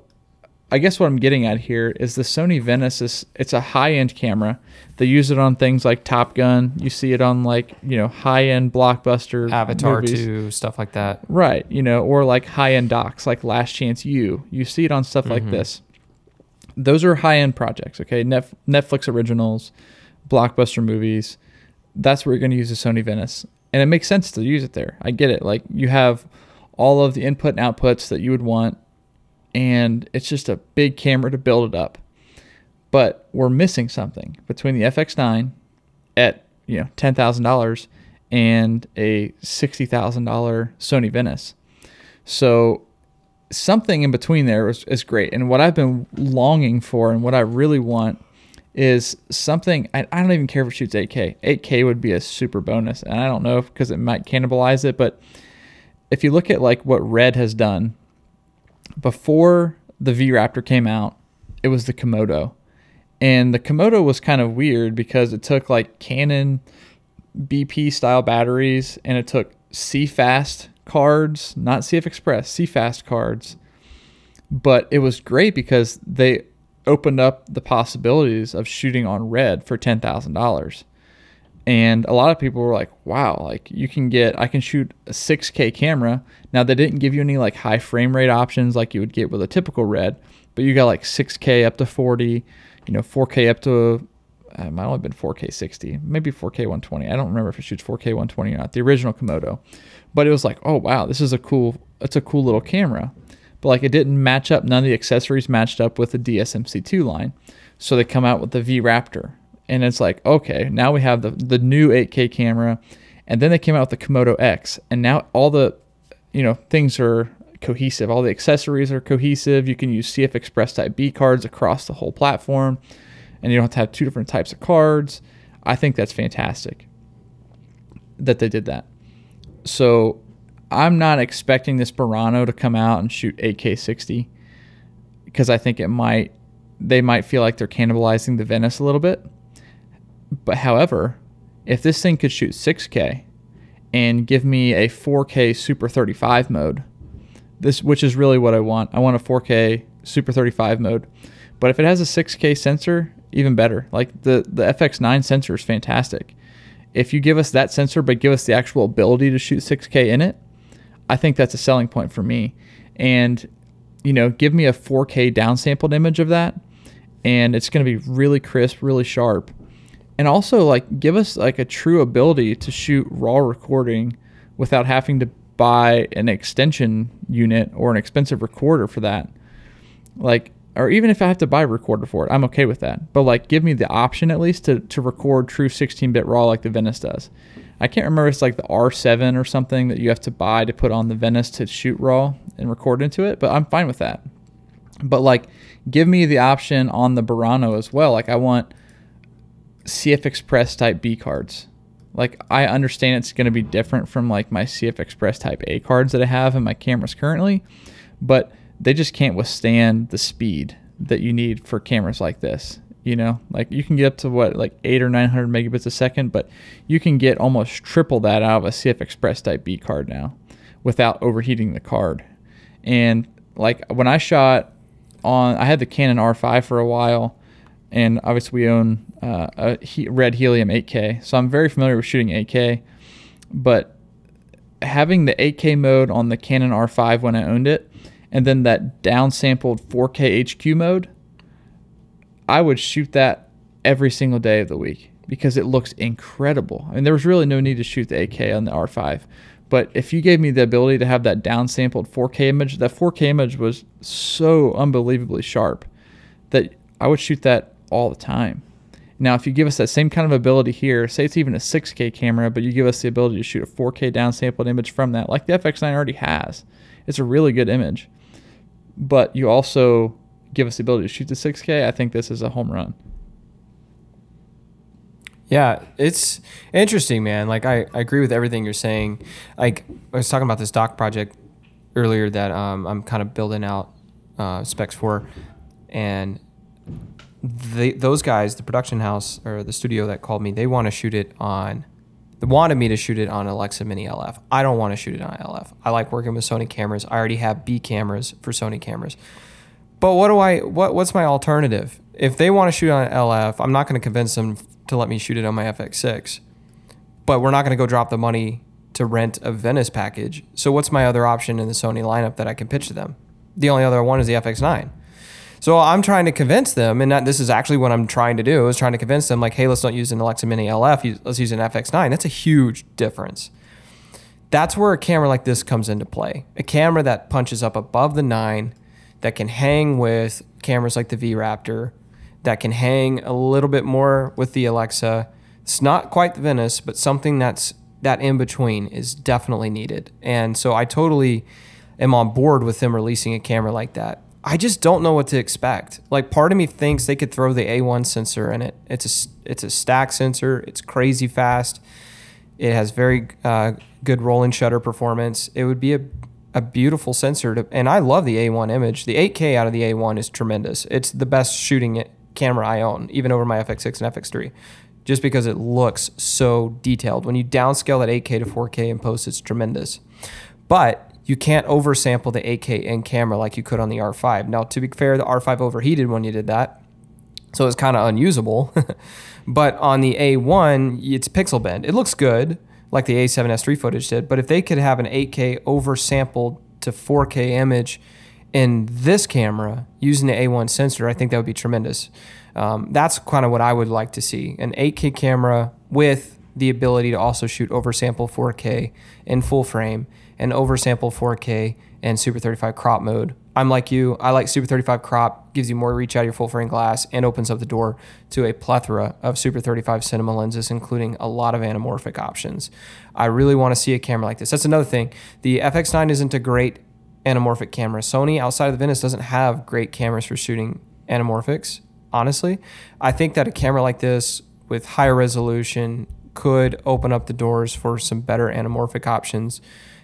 I guess what I'm getting at here is the Sony Venice is it's a high end camera. They use it on things like Top Gun. You see it on like you know high end blockbuster Avatar movies. 2, stuff like that. Right, you know, or like high end docs like Last Chance U. You see it on stuff like mm-hmm. this. Those are high end projects, okay? Net- Netflix originals, blockbuster movies. That's where you're going to use the Sony Venice. And it makes sense to use it there. I get it. Like you have all of the input and outputs that you would want, and it's just a big camera to build it up. But we're missing something between the FX9 at you know ten thousand dollars and a sixty thousand dollar Sony Venice. So something in between there is, is great. And what I've been longing for and what I really want is something I, I don't even care if it shoots 8K. 8K would be a super bonus. And I don't know because it might cannibalize it, but if you look at like what Red has done before the V Raptor came out, it was the Komodo. And the Komodo was kind of weird because it took like Canon BP style batteries and it took CFast cards, not CF Express, CFast cards. But it was great because they opened up the possibilities of shooting on red for $10,000. And a lot of people were like, wow, like you can get, I can shoot a 6K camera. Now, they didn't give you any like high frame rate options like you would get with a typical red, but you got like 6K up to 40, you know, 4K up to, uh, it might only been 4K 60, maybe 4K 120. I don't remember if it shoots 4K 120 or not, the original Komodo. But it was like, oh, wow, this is a cool, it's a cool little camera. But like it didn't match up, none of the accessories matched up with the DSMC2 line. So they come out with the V Raptor and it's like okay now we have the the new 8k camera. And then they came out with the komodo x. And now all the you know things are cohesive. All the accessories are cohesive. You can use cf express type b cards across the whole platform. And you don't have to have two different types of cards. I think that's fantastic that they did that. So i'm not expecting this Burano to come out and shoot 8k 60 because i think it might they might feel like they're cannibalizing the venice a little bit but however, if this thing could shoot 6K and give me a 4K Super 35 mode, this which is really what I want. I want a 4K Super 35 mode. But if it has a 6K sensor, even better. Like the the FX9 sensor is fantastic. If you give us that sensor but give us the actual ability to shoot 6K in it, I think that's a selling point for me. And you know, give me a 4K downsampled image of that and it's going to be really crisp, really sharp and also like give us like a true ability to shoot raw recording without having to buy an extension unit or an expensive recorder for that. Like or even if i have to buy a recorder for it i'm okay with that. But like give me the option at least to, to record true 16-bit raw like the venice does. I can't remember if it's like the r7 or something that you have to buy to put on the venice to shoot raw and record into it but i'm fine with that. But like give me the option on the Burano as well. Like i want CF Express type B cards. Like I understand it's going to be different from like my CF Express type A cards that I have in my cameras currently, but they just can't withstand the speed that you need for cameras like this. You know, like you can get up to what like eight or nine hundred megabits a second, but you can get almost triple that out of a CF Express Type B card now, without overheating the card. And like when I shot on, I had the Canon R5 for a while, and obviously we own uh, a he- red helium 8K, so I'm very familiar with shooting 8K. But having the 8K mode on the Canon R5 when I owned it, and then that downsampled 4K HQ mode, I would shoot that every single day of the week because it looks incredible. I mean, there was really no need to shoot the 8K on the R5. But if you gave me the ability to have that downsampled 4K image, that 4K image was so unbelievably sharp that I would shoot that all the time. Now, if you give us that same kind of ability here, say it's even a 6K camera, but you give us the ability to shoot a 4K downsampled image from that, like the FX9 already has, it's a really good image. But you also give us the ability to shoot the 6K, I think this is a home run. Yeah, it's interesting, man. Like I, I agree with everything you're saying. Like I was talking about this doc project earlier that um, I'm kind of building out uh, specs for, and those guys, the production house or the studio that called me, they want to shoot it on. They wanted me to shoot it on Alexa Mini LF. I don't want to shoot it on LF. I like working with Sony cameras. I already have B cameras for Sony cameras. But what do I what what's my alternative? If they want to shoot on LF, I'm not going to convince them to let me shoot it on my FX6. But we're not going to go drop the money to rent a Venice package. So what's my other option in the Sony lineup that I can pitch to them? The only other one is the FX9. So I'm trying to convince them, and that, this is actually what I'm trying to do, is trying to convince them, like, hey, let's not use an Alexa Mini LF, let's use an FX9. That's a huge difference. That's where a camera like this comes into play. A camera that punches up above the 9, that can hang with cameras like the V Raptor, that can hang a little bit more with the Alexa. It's not quite the Venice, but something that's that in between is definitely needed. And so I totally am on board with them releasing a camera like that. I just don't know what to expect. Like part of me thinks they could throw the A1 sensor in it. It's a it's a stack sensor. It's crazy fast. It has very uh, good rolling shutter performance. It would be a a beautiful sensor to, and I love the A1 image. The 8K out of the A1 is tremendous. It's the best shooting camera I own, even over my FX6 and FX3, just because it looks so detailed. When you downscale that 8K to 4K in post, it's tremendous. But you can't oversample the 8K in camera like you could on the R5. Now, to be fair, the R5 overheated when you did that, so it's kind of unusable. *laughs* but on the A1, it's pixel bend. It looks good, like the A7S3 footage did. But if they could have an 8K oversampled to 4K image in this camera using the A1 sensor, I think that would be tremendous. Um, that's kind of what I would like to see an 8K camera with the ability to also shoot oversample 4K in full frame and oversample 4K and Super 35 crop mode. I'm like you. I like Super 35 crop, gives you more reach out of your full frame glass and opens up the door to a plethora of Super 35 cinema lenses, including a lot of anamorphic options. I really want to see a camera like this. That's another thing. The FX9 isn't a great anamorphic camera. Sony, outside of the Venice, doesn't have great cameras for shooting anamorphics, honestly. I think that a camera like this with higher resolution could open up the doors for some better anamorphic options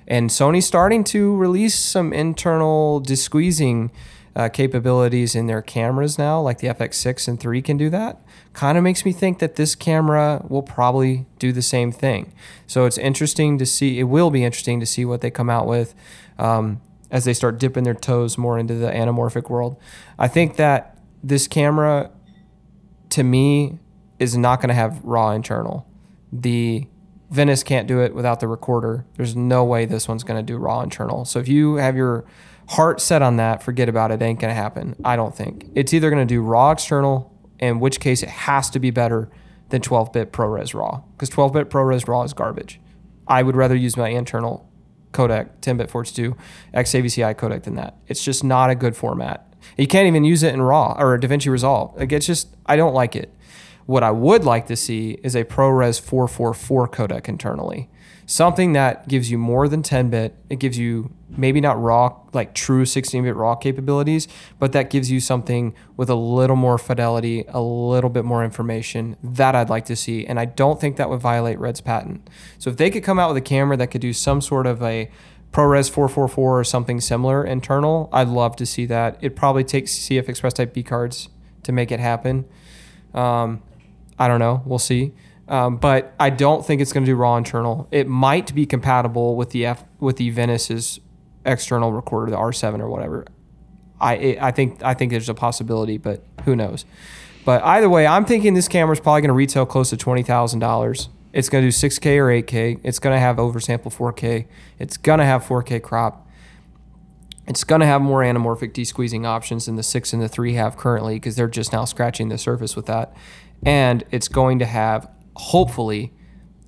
and Sony's starting to release some internal desqueezing uh, capabilities in their cameras now, like the FX6 and 3 can do that. Kind of makes me think that this camera will probably do the same thing. So it's interesting to see, it will be interesting to see what they come out with um, as they start dipping their toes more into the anamorphic world. I think that this camera, to me, is not going to have raw internal. The Venice can't do it without the recorder. There's no way this one's going to do raw internal. So if you have your heart set on that, forget about it. it ain't going to happen. I don't think. It's either going to do raw external, in which case it has to be better than 12 bit ProRes RAW because 12 bit ProRes RAW is garbage. I would rather use my internal codec, 10 bit 422 XAVCI codec than that. It's just not a good format. You can't even use it in RAW or DaVinci Resolve. Like it's just, I don't like it. What I would like to see is a ProRes 444 codec internally. Something that gives you more than 10 bit. It gives you maybe not raw, like true 16 bit raw capabilities, but that gives you something with a little more fidelity, a little bit more information that I'd like to see. And I don't think that would violate Red's patent. So if they could come out with a camera that could do some sort of a ProRes 444 or something similar internal, I'd love to see that. It probably takes CF Express Type B cards to make it happen. Um, I don't know. We'll see. Um, but I don't think it's going to do raw internal. It might be compatible with the F with the Venice's external recorder, the R7 or whatever. I it, I think I think there's a possibility, but who knows? But either way, I'm thinking this camera is probably going to retail close to twenty thousand dollars. It's going to do 6K or 8K. It's going to have oversample 4K. It's going to have 4K crop. It's going to have more anamorphic de-squeezing options than the 6 and the 3 have currently because they're just now scratching the surface with that and it's going to have hopefully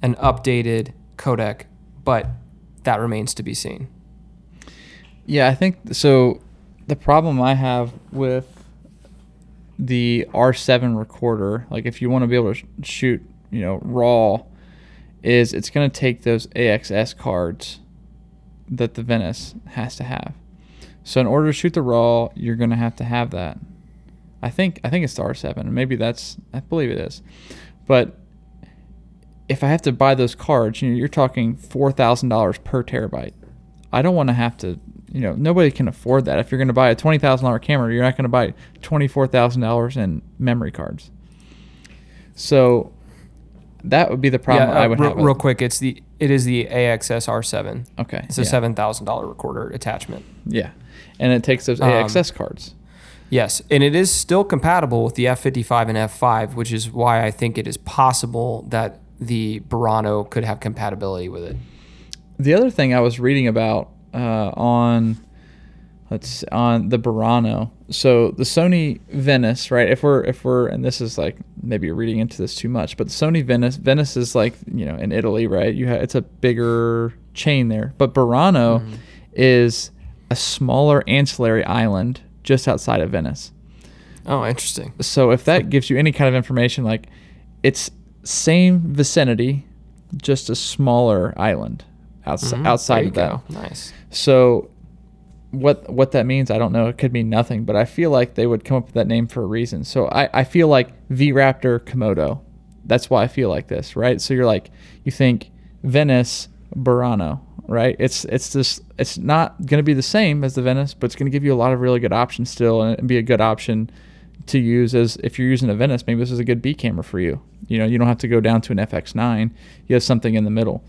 an updated codec, but that remains to be seen. Yeah, I think so. The problem I have with the R7 recorder, like if you want to be able to shoot, you know, raw, is it's going to take those AXS cards that the Venice has to have. So in order to shoot the raw, you're going to have to have that. I think I think it's the R7. Maybe that's I believe it is. But if I have to buy those cards, you know, you're talking four thousand dollars per terabyte. I don't want to have to, you know, nobody can afford that. If you're going to buy a twenty thousand dollar camera, you're not going to buy twenty four thousand dollars in memory cards. So that would be the problem yeah, uh, I would real, have. Real quick, it's the it is the AXS R7. Okay, it's a yeah. seven thousand dollar recorder attachment. Yeah, and it takes those Um, AXS cards. Yes, and it is still compatible with the F55 and F5, which is why I think it is possible that the Burano could have compatibility with it. The other thing I was reading about uh, on let's on the Burano. So the Sony Venice, right? If we're if we're and this is like maybe you're reading into this too much, but Sony Venice Venice is like you know in Italy, right? You have it's a bigger chain there, but Burano mm-hmm. is a smaller ancillary island just outside of Venice. Oh, interesting. So if that gives you any kind of information, like it's same vicinity, just a smaller island outside mm-hmm. outside of that. Go. Nice. So what what that means, I don't know. It could mean nothing, but I feel like they would come up with that name for a reason. So I, I feel like V Raptor Komodo. That's why I feel like this, right? So you're like you think Venice Burano, right? It's it's this it's not going to be the same as the Venice, but it's going to give you a lot of really good options still, and be a good option to use as if you're using a Venice. Maybe this is a good B camera for you. You know, you don't have to go down to an FX9. You have something in the middle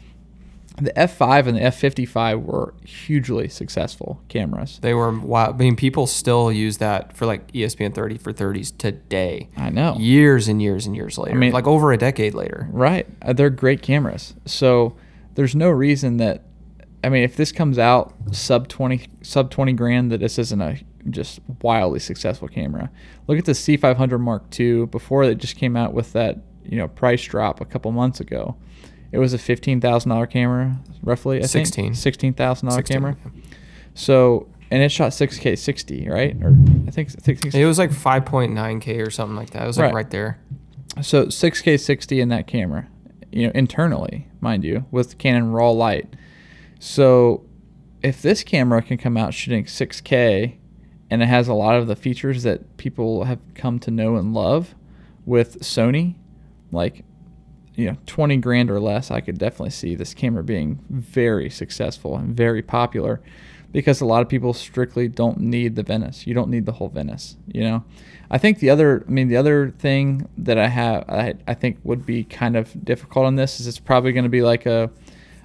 the F5 and the F55 were hugely successful cameras. They were wow. I mean, people still use that for like ESPN 30 for 30s today. I know. Years and years and years later. I mean, like over a decade later. Right. Uh, they're great cameras. So there's no reason that I mean, if this comes out sub 20 sub 20 grand that this isn't a just wildly successful camera. Look at the C500 Mark II before it just came out with that, you know, price drop a couple months ago it was a fifteen thousand dollar camera, roughly. I Sixteen. Think. Sixteen thousand dollar camera. So and it shot six K sixty, right? Or I think, I think it was like five point nine K or something like that. It was like right, right there. So six K sixty in that camera, you know, internally, mind you, with Canon raw light. So if this camera can come out shooting six K and it has a lot of the features that people have come to know and love with Sony, like you know 20 grand or less i could definitely see this camera being very successful and very popular because a lot of people strictly don't need the venice. You don't need the whole venice you know? I think the other i mean the other thing that i have i, I think would be kind of difficult on this is it's probably going to be like a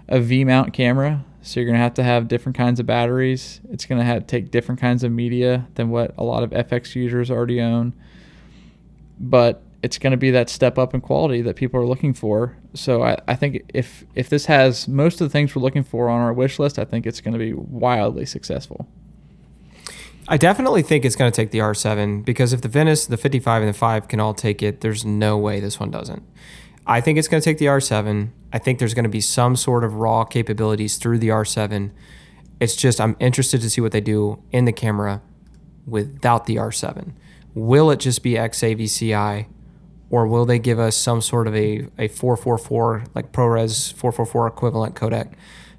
a v mount camera so you're going to have to have different kinds of batteries it's going to have take different kinds of media than what a lot of fx users already own but it's going to be that step up in quality that people are looking for. So I, I think if if this has most of the things we're looking for on our wish list, I think it's going to be wildly successful. I definitely think it's going to take the R7 because if the Venice, the 55, and the 5 can all take it, there's no way this one doesn't. I think it's going to take the R7. I think there's going to be some sort of raw capabilities through the R7. It's just I'm interested to see what they do in the camera without the R7. Will it just be XAVCI? or will they give us some sort of a, a 444 like ProRes 444 equivalent codec?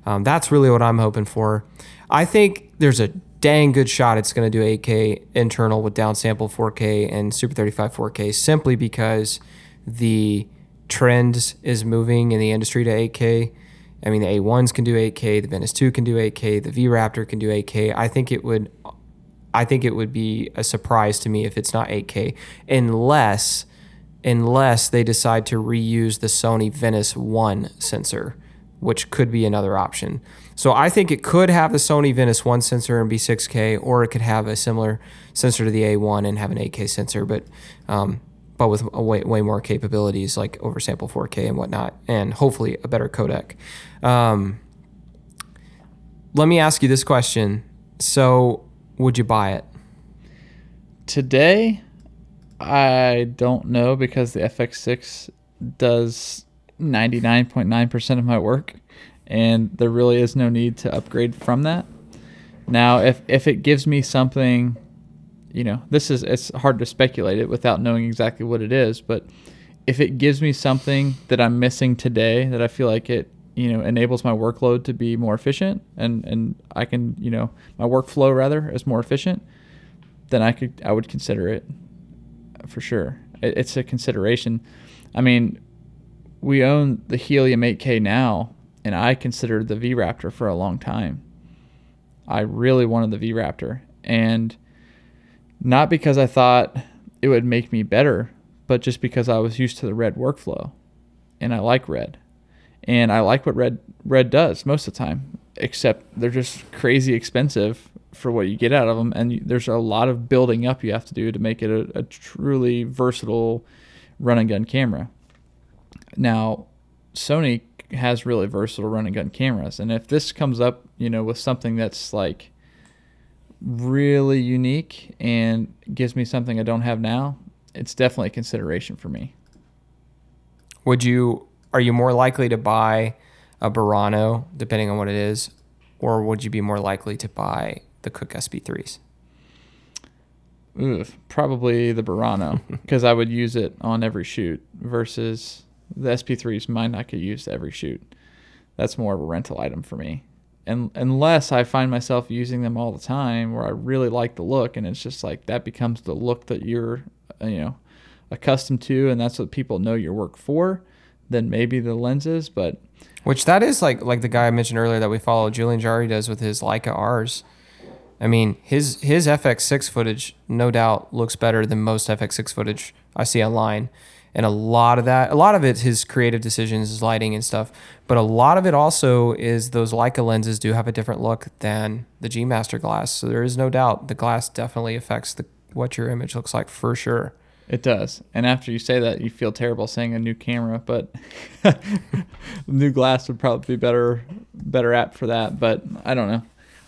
Um, that's really what I'm hoping for. I think there's a dang good shot it's going to do 8K internal with downsample 4K and Super 35 4K simply because the trend is moving in the industry to 8K. I mean, the A1s can do 8K, the Venice 2 can do 8K, the V Raptor can do 8K. I think it would, I think it would be a surprise to me if it's not 8K, unless unless they decide to reuse the Sony Venice 1 sensor, which could be another option. So I think it could have the Sony Venice 1 sensor and be 6K, or it could have a similar sensor to the A1 and have an 8K sensor, but um, but with way, way more capabilities like oversample 4K and whatnot, and hopefully a better codec. Um, let me ask you this question. So, would you buy it? Today, I don't know because the FX6 does 99.9% of my work and there really is no need to upgrade from that. Now, if if it gives me something, you know, this is it's hard to speculate it without knowing exactly what it is, but if it gives me something that I'm missing today that I feel like it, you know, enables my workload to be more efficient and and I can, you know, my workflow rather is more efficient, then I could I would consider it for sure. It, it's a consideration. I mean, we own the Helium 8K now, and I considered the V Raptor for a long time. I really wanted the V Raptor, and not because I thought it would make me better, but just because I was used to the red workflow, and I like red, and I like what red red does most of the time. Except they're just crazy expensive for what you get out of them, and there's a lot of building up you have to do to make it a, a truly versatile run and gun camera. Now, Sony has really versatile run and gun cameras, and if this comes up, you know, with something that's like really unique and gives me something I don't have now, it's definitely a consideration for me. Would you? Are you more likely to buy a Burano, depending on what it is, or would you be more likely to buy the Cooke SP3s? Ooh, probably the Burano *laughs* because I would use it on every shoot versus the SP3s might not get used every shoot. That's more of a rental item for me. And unless I find myself using them all the time where I really like the look and it's just like that becomes the look that you're uh, you know accustomed to and that's what people know your work for, then maybe the lenses, but Which that is like like the guy I mentioned earlier that we follow, Julian Jari does with his Leica R's. I mean, his his FX6 footage no doubt looks better than most FX6 footage I see online. And a lot of that, a lot of it, his creative decisions, his lighting and stuff. But a lot of it also is those Leica lenses do have a different look than the G Master glass. So there is no doubt the glass definitely affects the what your image looks like for sure. It does. And after you say that, you feel terrible saying a new camera, but *laughs* new glass would probably be better better apt for that. But I don't know.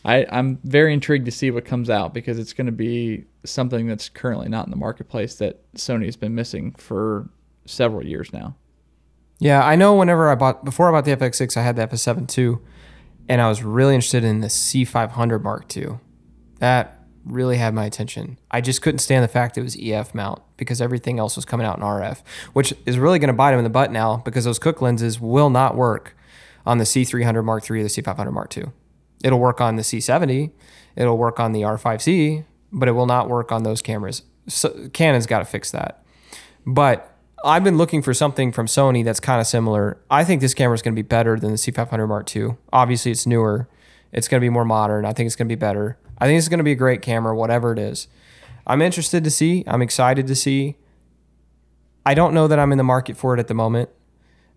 I, I'm very intrigued to see what comes out because it's going to be something that's currently not in the marketplace that Sony's been missing for several years now. Yeah, I know. Whenever I bought before I bought the FX6, I had the FS7 too, and I was really interested in the C500 Mark II. That really had my attention. I just couldn't stand the fact it was EF mount because everything else was coming out in RF, which is really going to bite him in the butt now because those Cooke lenses will not work on the C300 Mark III or the C500 Mark II. It'll work on the C70, it'll work on the R5C, but it will not work on those cameras. So Canon's got to fix that. But I've been looking for something from Sony that's kind of similar. I think this camera is going to be better than the C500 Mark II. Obviously, it's newer. It's going to be more modern. I think it's going to be better. I think it's going to be a great camera, whatever it is. I'm interested to see. I'm excited to see. I don't know that I'm in the market for it at the moment.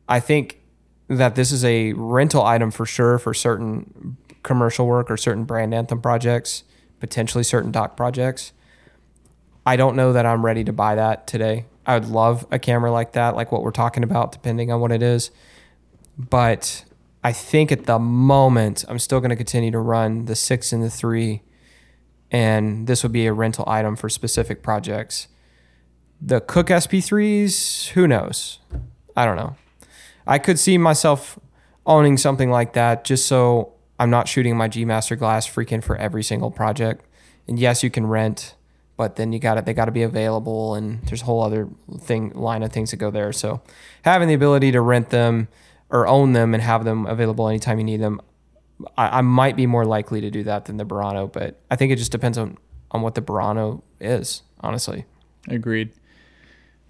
I think that this is a rental item for sure for certain commercial work or certain brand anthem projects, potentially certain doc projects. I don't know that I'm ready to buy that today. I would love a camera like that, like what we're talking about, depending on what it is. But I think at the moment, I'm still going to continue to run the six and the three, and this would be a rental item for specific projects. The Cooke SP3s, who knows? I don't know. I could see myself owning something like that just so I'm not shooting my G Master glass freaking for every single project. And yes, you can rent, but then you got it. They got to be available, and there's a whole other thing line of things that go there. So having the ability to rent them or own them and have them available anytime you need them, I, I might be more likely to do that than the Burano. But I think it just depends on on what the Burano is, honestly. Agreed.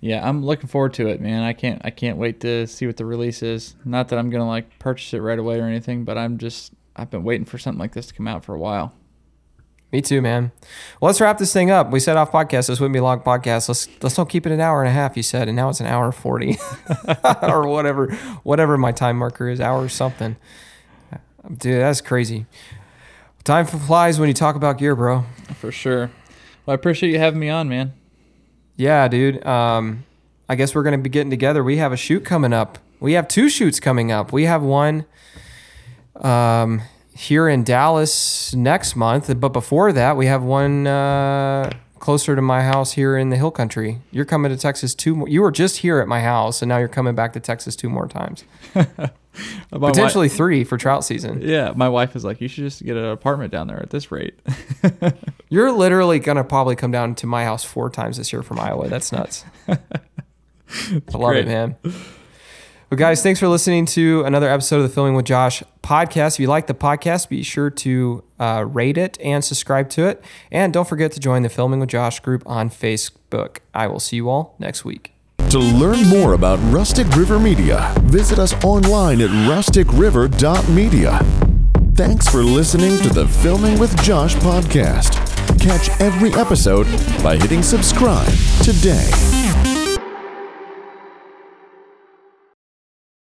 Yeah, I'm looking forward to it, man. I can't I can't wait to see what the release is. Not that I'm gonna like purchase it right away or anything, but I'm just I've been waiting for something like this to come out for a while. Me too, man. Well, let's wrap this thing up. We said off podcast. This wouldn't be a long podcast. Let's let's don't keep it an hour and a half. You said, and now it's an hour forty, *laughs* or whatever, whatever my time marker is, hour something. Dude, that's crazy. Time flies when you talk about gear, bro. For sure. Well, I appreciate you having me on, man. Yeah, dude. Um, I guess we're gonna be getting together. We have a shoot coming up. We have two shoots coming up. We have one um, here in Dallas next month, but before that, we have one uh, closer to my house here in the Hill Country. You're coming to Texas two. More, you were just here at my house, and now you're coming back to Texas two more times. *laughs* Potentially three for trout season. yeah, my wife is like, you should just get an apartment down there at this rate. *laughs* You're literally gonna probably come down to my house four times this year from Iowa. That's nuts. *laughs* I love great. it, man. Well, guys, thanks for listening to another episode of the Filming with Josh podcast. If you like the podcast, be sure to uh, rate it and subscribe to it. And don't forget to join the Filming with Josh group on Facebook. I will see you all next week. To learn more about Rustic River Media, visit us online at rusticriver.media. Thanks for listening to the Filming with Josh podcast. Catch every episode by hitting subscribe today.